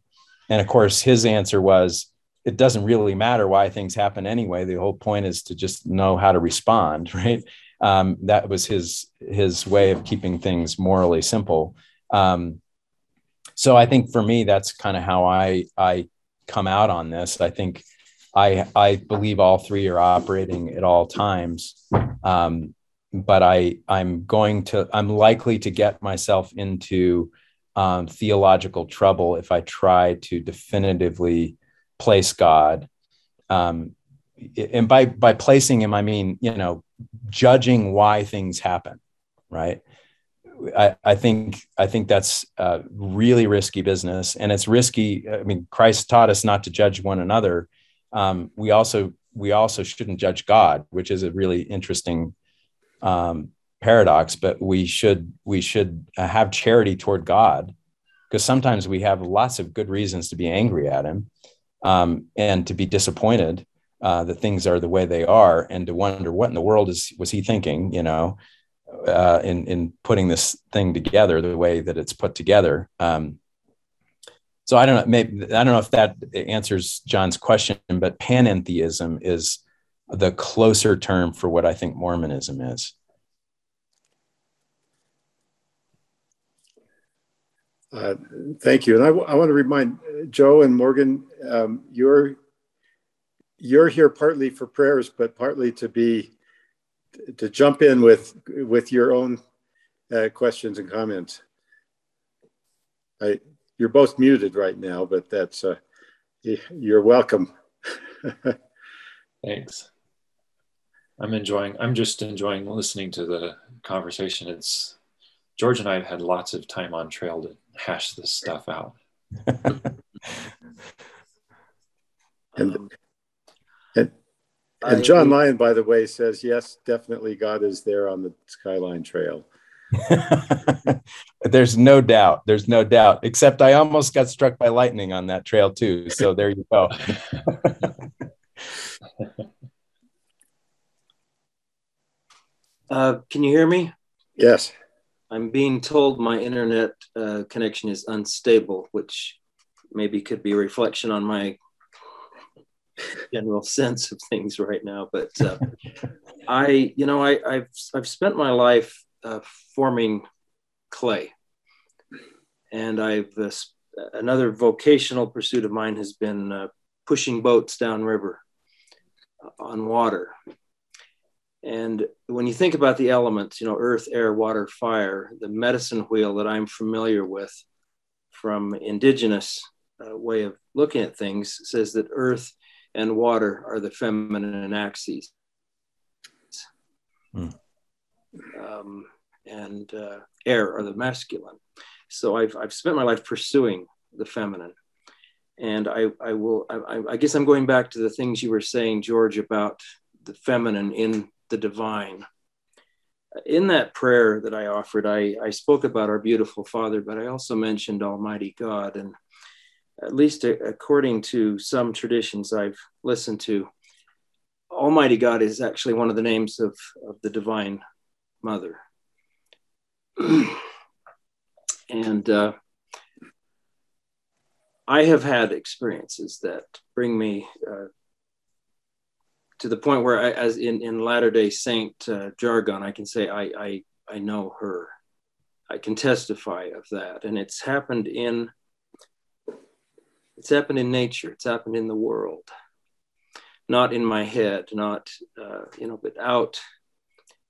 And of course his answer was it doesn't really matter why things happen anyway. The whole point is to just know how to respond right? Um, that was his his way of keeping things morally simple. Um, so i think for me that's kind of how i i come out on this. I think I I believe all three are operating at all times. Um, but I I'm going to I'm likely to get myself into um, theological trouble if I try to definitively place God. Um, and by by placing him, I mean you know judging why things happen, right? I, I think I think that's a really risky business, and it's risky. I mean, Christ taught us not to judge one another, um, we also we also shouldn't judge God, which is a really interesting um, paradox. But we should we should uh, have charity toward God because sometimes we have lots of good reasons to be angry at Him um, and to be disappointed uh, that things are the way they are, and to wonder what in the world is was He thinking, you know, uh, in in putting this thing together the way that it's put together. Um, so I don't know. Maybe I don't know if that answers John's question, but panentheism is the closer term for what I think Mormonism is. Uh, thank you. And I, I want to remind Joe and Morgan, um, your you're here partly for prayers, but partly to be to jump in with with your own uh, questions and comments. I, you're both muted right now, but that's uh, you're welcome. Thanks. I'm enjoying. I'm just enjoying listening to the conversation. It's George and I have had lots of time on trail to hash this stuff out. and, and and John Lyon, by the way, says yes, definitely God is there on the Skyline Trail. There's no doubt. There's no doubt. Except I almost got struck by lightning on that trail too. So there you go. uh, can you hear me? Yes. I'm being told my internet uh, connection is unstable, which maybe could be a reflection on my general sense of things right now. But uh, I, you know, I, have I've spent my life uh, forming clay, and I've uh, another vocational pursuit of mine has been uh, pushing boats downriver uh, on water. And when you think about the elements, you know, earth, air, water, fire, the medicine wheel that I'm familiar with from indigenous uh, way of looking at things says that earth and water are the feminine axes. Hmm. Um, and uh, air are the masculine. So I've, I've spent my life pursuing the feminine. And I, I will, I, I guess I'm going back to the things you were saying, George, about the feminine in the divine. In that prayer that I offered, I, I spoke about our beautiful Father, but I also mentioned Almighty God. And at least according to some traditions I've listened to, Almighty God is actually one of the names of, of the Divine Mother. and uh, I have had experiences that bring me uh, to the point where, I, as in, in Latter day Saint uh, jargon, I can say I, I, I know her. I can testify of that. And it's happened in it's happened in nature. It's happened in the world. Not in my head, not, uh, you know, but out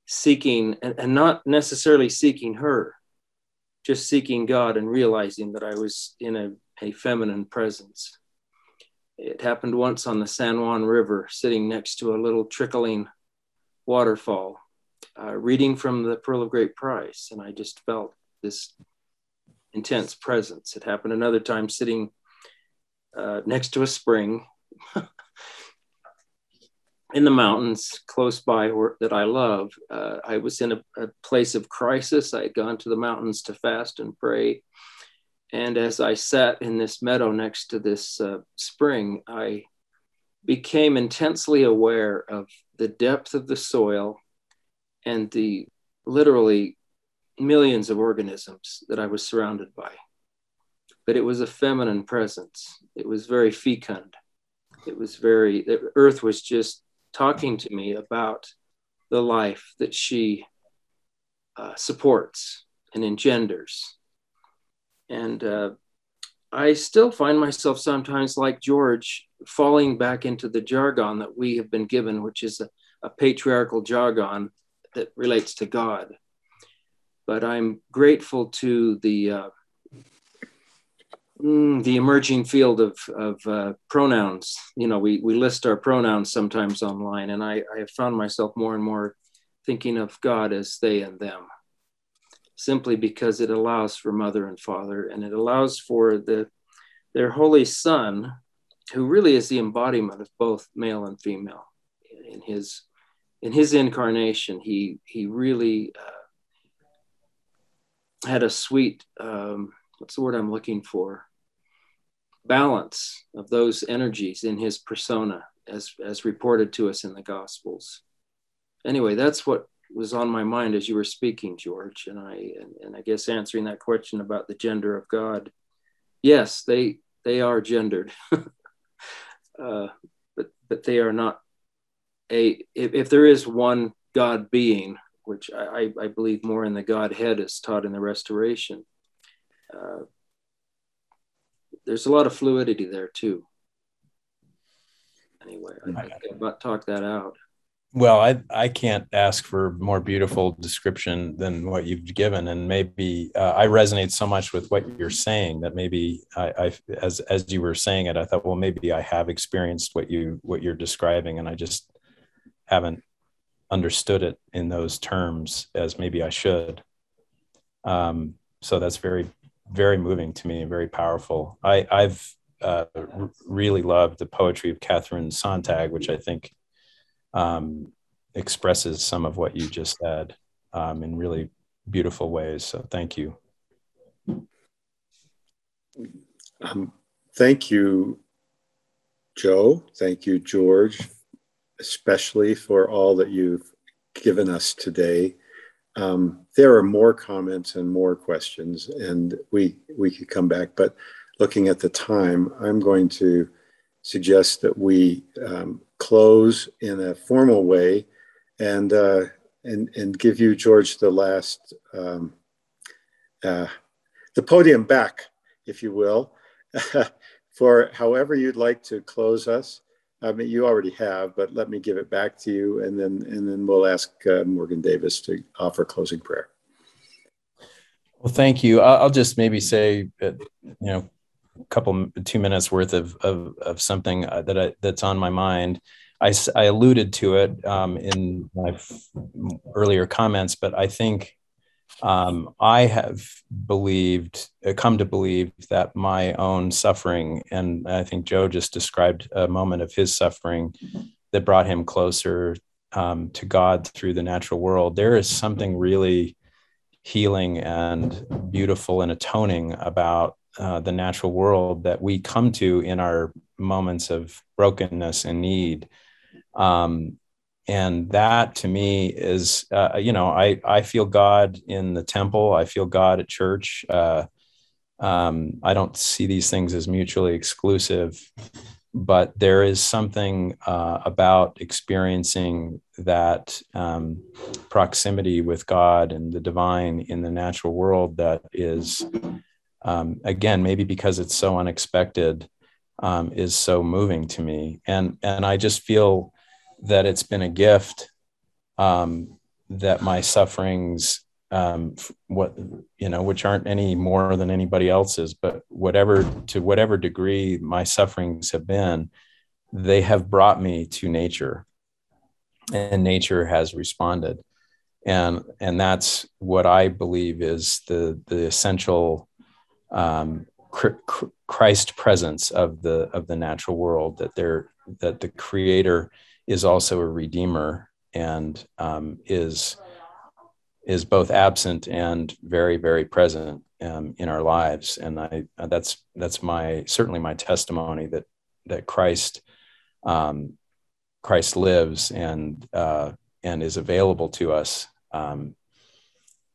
seeking and, and not necessarily seeking her, just seeking God and realizing that I was in a, a feminine presence. It happened once on the San Juan River, sitting next to a little trickling waterfall, uh, reading from the Pearl of Great Price. And I just felt this intense presence. It happened another time sitting uh, next to a spring in the mountains close by where, that I love. Uh, I was in a, a, place of crisis. I had gone to the mountains to fast and pray. And as I sat in this meadow next to this uh, spring, I became intensely aware of the depth of the soil and the literally millions of organisms that I was surrounded by but it was a feminine presence. It was very fecund. It was very, the earth was just talking to me about the life that she uh, supports and engenders. And uh, I still find myself sometimes, like George, falling back into the jargon that we have been given, which is a, a patriarchal jargon that relates to God. But I'm grateful to the uh, Mm, the emerging field of, of uh, pronouns. You know, we, we list our pronouns sometimes online, and I, I have found myself more and more thinking of God as they and them, simply because it allows for mother and father, and it allows for the their holy son, who really is the embodiment of both male and female. In his in his incarnation, he he really uh, had a sweet um, what's the word I'm looking for? Balance of those energies in his persona as, as reported to us in the Gospels. Anyway, that's what was on my mind as you were speaking, George, and I and, and I guess answering that question about the gender of God. Yes, they they are gendered, uh, but but they are not a. If, if there is one God being, which I, I believe more in the Godhead as taught in the Restoration, uh, there's a lot of fluidity there too. anyway. I, I can about talk that out. Well, I I can't ask for more beautiful description than what you've given, and maybe uh, I resonate so much with what you're saying that maybe I, I, as as you were saying it, I thought, well, maybe I have experienced what you what you're describing, and I just haven't understood it in those terms as maybe I should. Um, so that's very very moving to me, and very powerful. I I've uh, r- really loved the poetry of Kathryn Sonntag, which I think um, expresses some of what you just said um, in really beautiful ways. So thank you. Um, thank you, Joe. Thank you, George, especially for all that you've given us today. Um, there are more comments and more questions, and we we could come back. But looking at the time, I'm going to suggest that we um, close in a formal way and uh, and and give you George the last um, uh, the podium back, if you will, for however you'd like to close us. I mean, you already have, but let me give it back to you, and then and then we'll ask uh, Morgan Davis to offer closing prayer. Well, thank you. I'll just maybe say, you know, a couple two minutes worth of of, of something uh, that I, that's on my mind. I, I alluded to it um, in my earlier comments, but I think um, I have believed, uh, come to believe that my own suffering, and I think Joe just described a moment of his suffering that brought him closer um, to God through the natural world. There is something really healing and beautiful and atoning about uh, the natural world that we come to in our moments of brokenness and need. Um, and that to me is, uh, you know, I, I feel God in the temple, I feel God at church. Uh, um, I don't see these things as mutually exclusive, but there is something uh, about experiencing that um, proximity with God and the divine in the natural world that is um, again, maybe because it's so unexpected, um, is so moving to me. And, and I just feel that it's been a gift um, that my sufferings, um, what, you know, which aren't any more than anybody else's, but whatever, to whatever degree my sufferings have been, they have brought me to nature and nature has responded. And, and that's what I believe is the, the essential um, Christ presence of the of the natural world that there that the Creator is also a redeemer and um, is is both absent and very very present um, in our lives and I that's that's my certainly my testimony that that Christ um, Christ lives and uh, and is available to us um,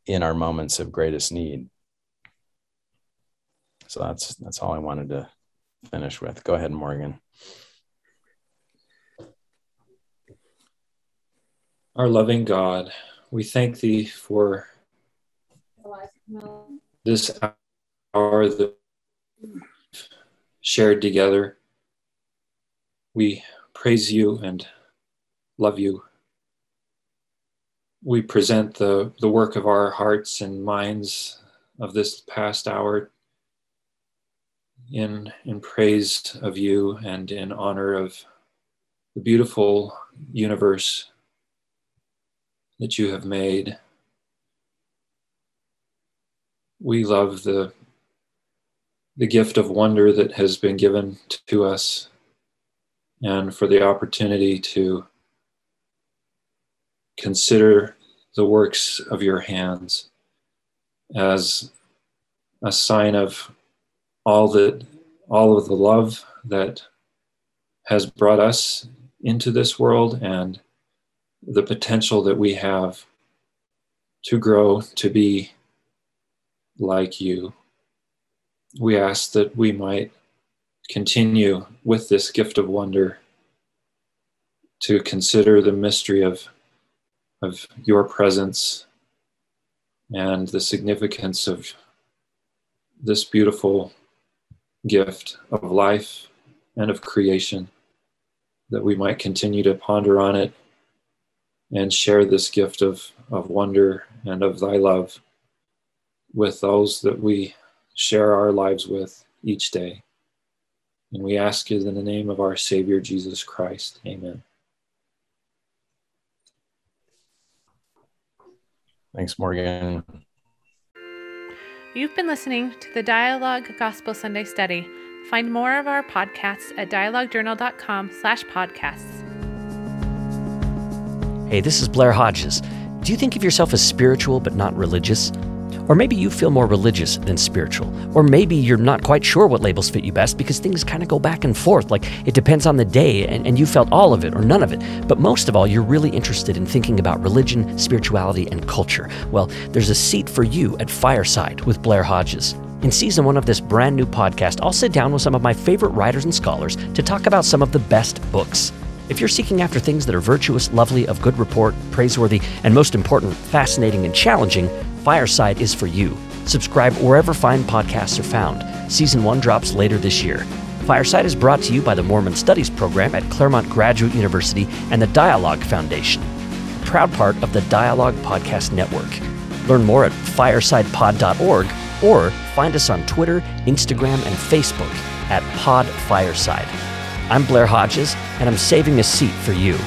in our moments of greatest need. So that's that's all I wanted to finish with. Go ahead, Morgan. Our loving God, we thank thee for this hour that shared together. We praise you and love you. We present the, the work of our hearts and minds of this past hour in, in praise of you and in honor of the beautiful universe that you have made. We love the, the gift of wonder that has been given to us and for the opportunity to consider the works of your hands as a sign of all that all of the love that has brought us into this world and the potential that we have to grow to be like you. We ask that we might continue with this gift of wonder to consider the mystery of, of your presence and the significance of this beautiful gift of life and of creation. that we might continue to ponder on it and share this gift of, of wonder and of thy love with those that we share our lives with each day. And we ask it in the name of our Savior Jesus Christ. Amen. Thanks, Morgan. You've been listening to the Dialogue Gospel Sunday Study. Find more of our podcasts at dialoguejournal.com slash podcasts. Hey, this is Blair Hodges. Do you think of yourself as spiritual but not religious? Or maybe you feel more religious than spiritual. Or maybe you're not quite sure what labels fit you best because things kind of go back and forth. Like it depends on the day and, and you felt all of it or none of it. But most of all, you're really interested in thinking about religion, spirituality, and culture. Well, there's a seat for you at Fireside with Blair Hodges. In season one of this brand new podcast, I'll sit down with some of my favorite writers and scholars to talk about some of the best books. If you're seeking after things that are virtuous, lovely, of good report, praiseworthy, and most important, fascinating and challenging, Fireside is for you. Subscribe wherever fine podcasts are found. Season 1 drops later this year. Fireside is brought to you by the Mormon Studies program at Claremont Graduate University and the Dialogue Foundation, a proud part of the Dialogue Podcast Network. Learn more at firesidepod.org or find us on Twitter, Instagram, and Facebook at Pod Fireside. I'm Blair Hodges, and I'm saving a seat for you.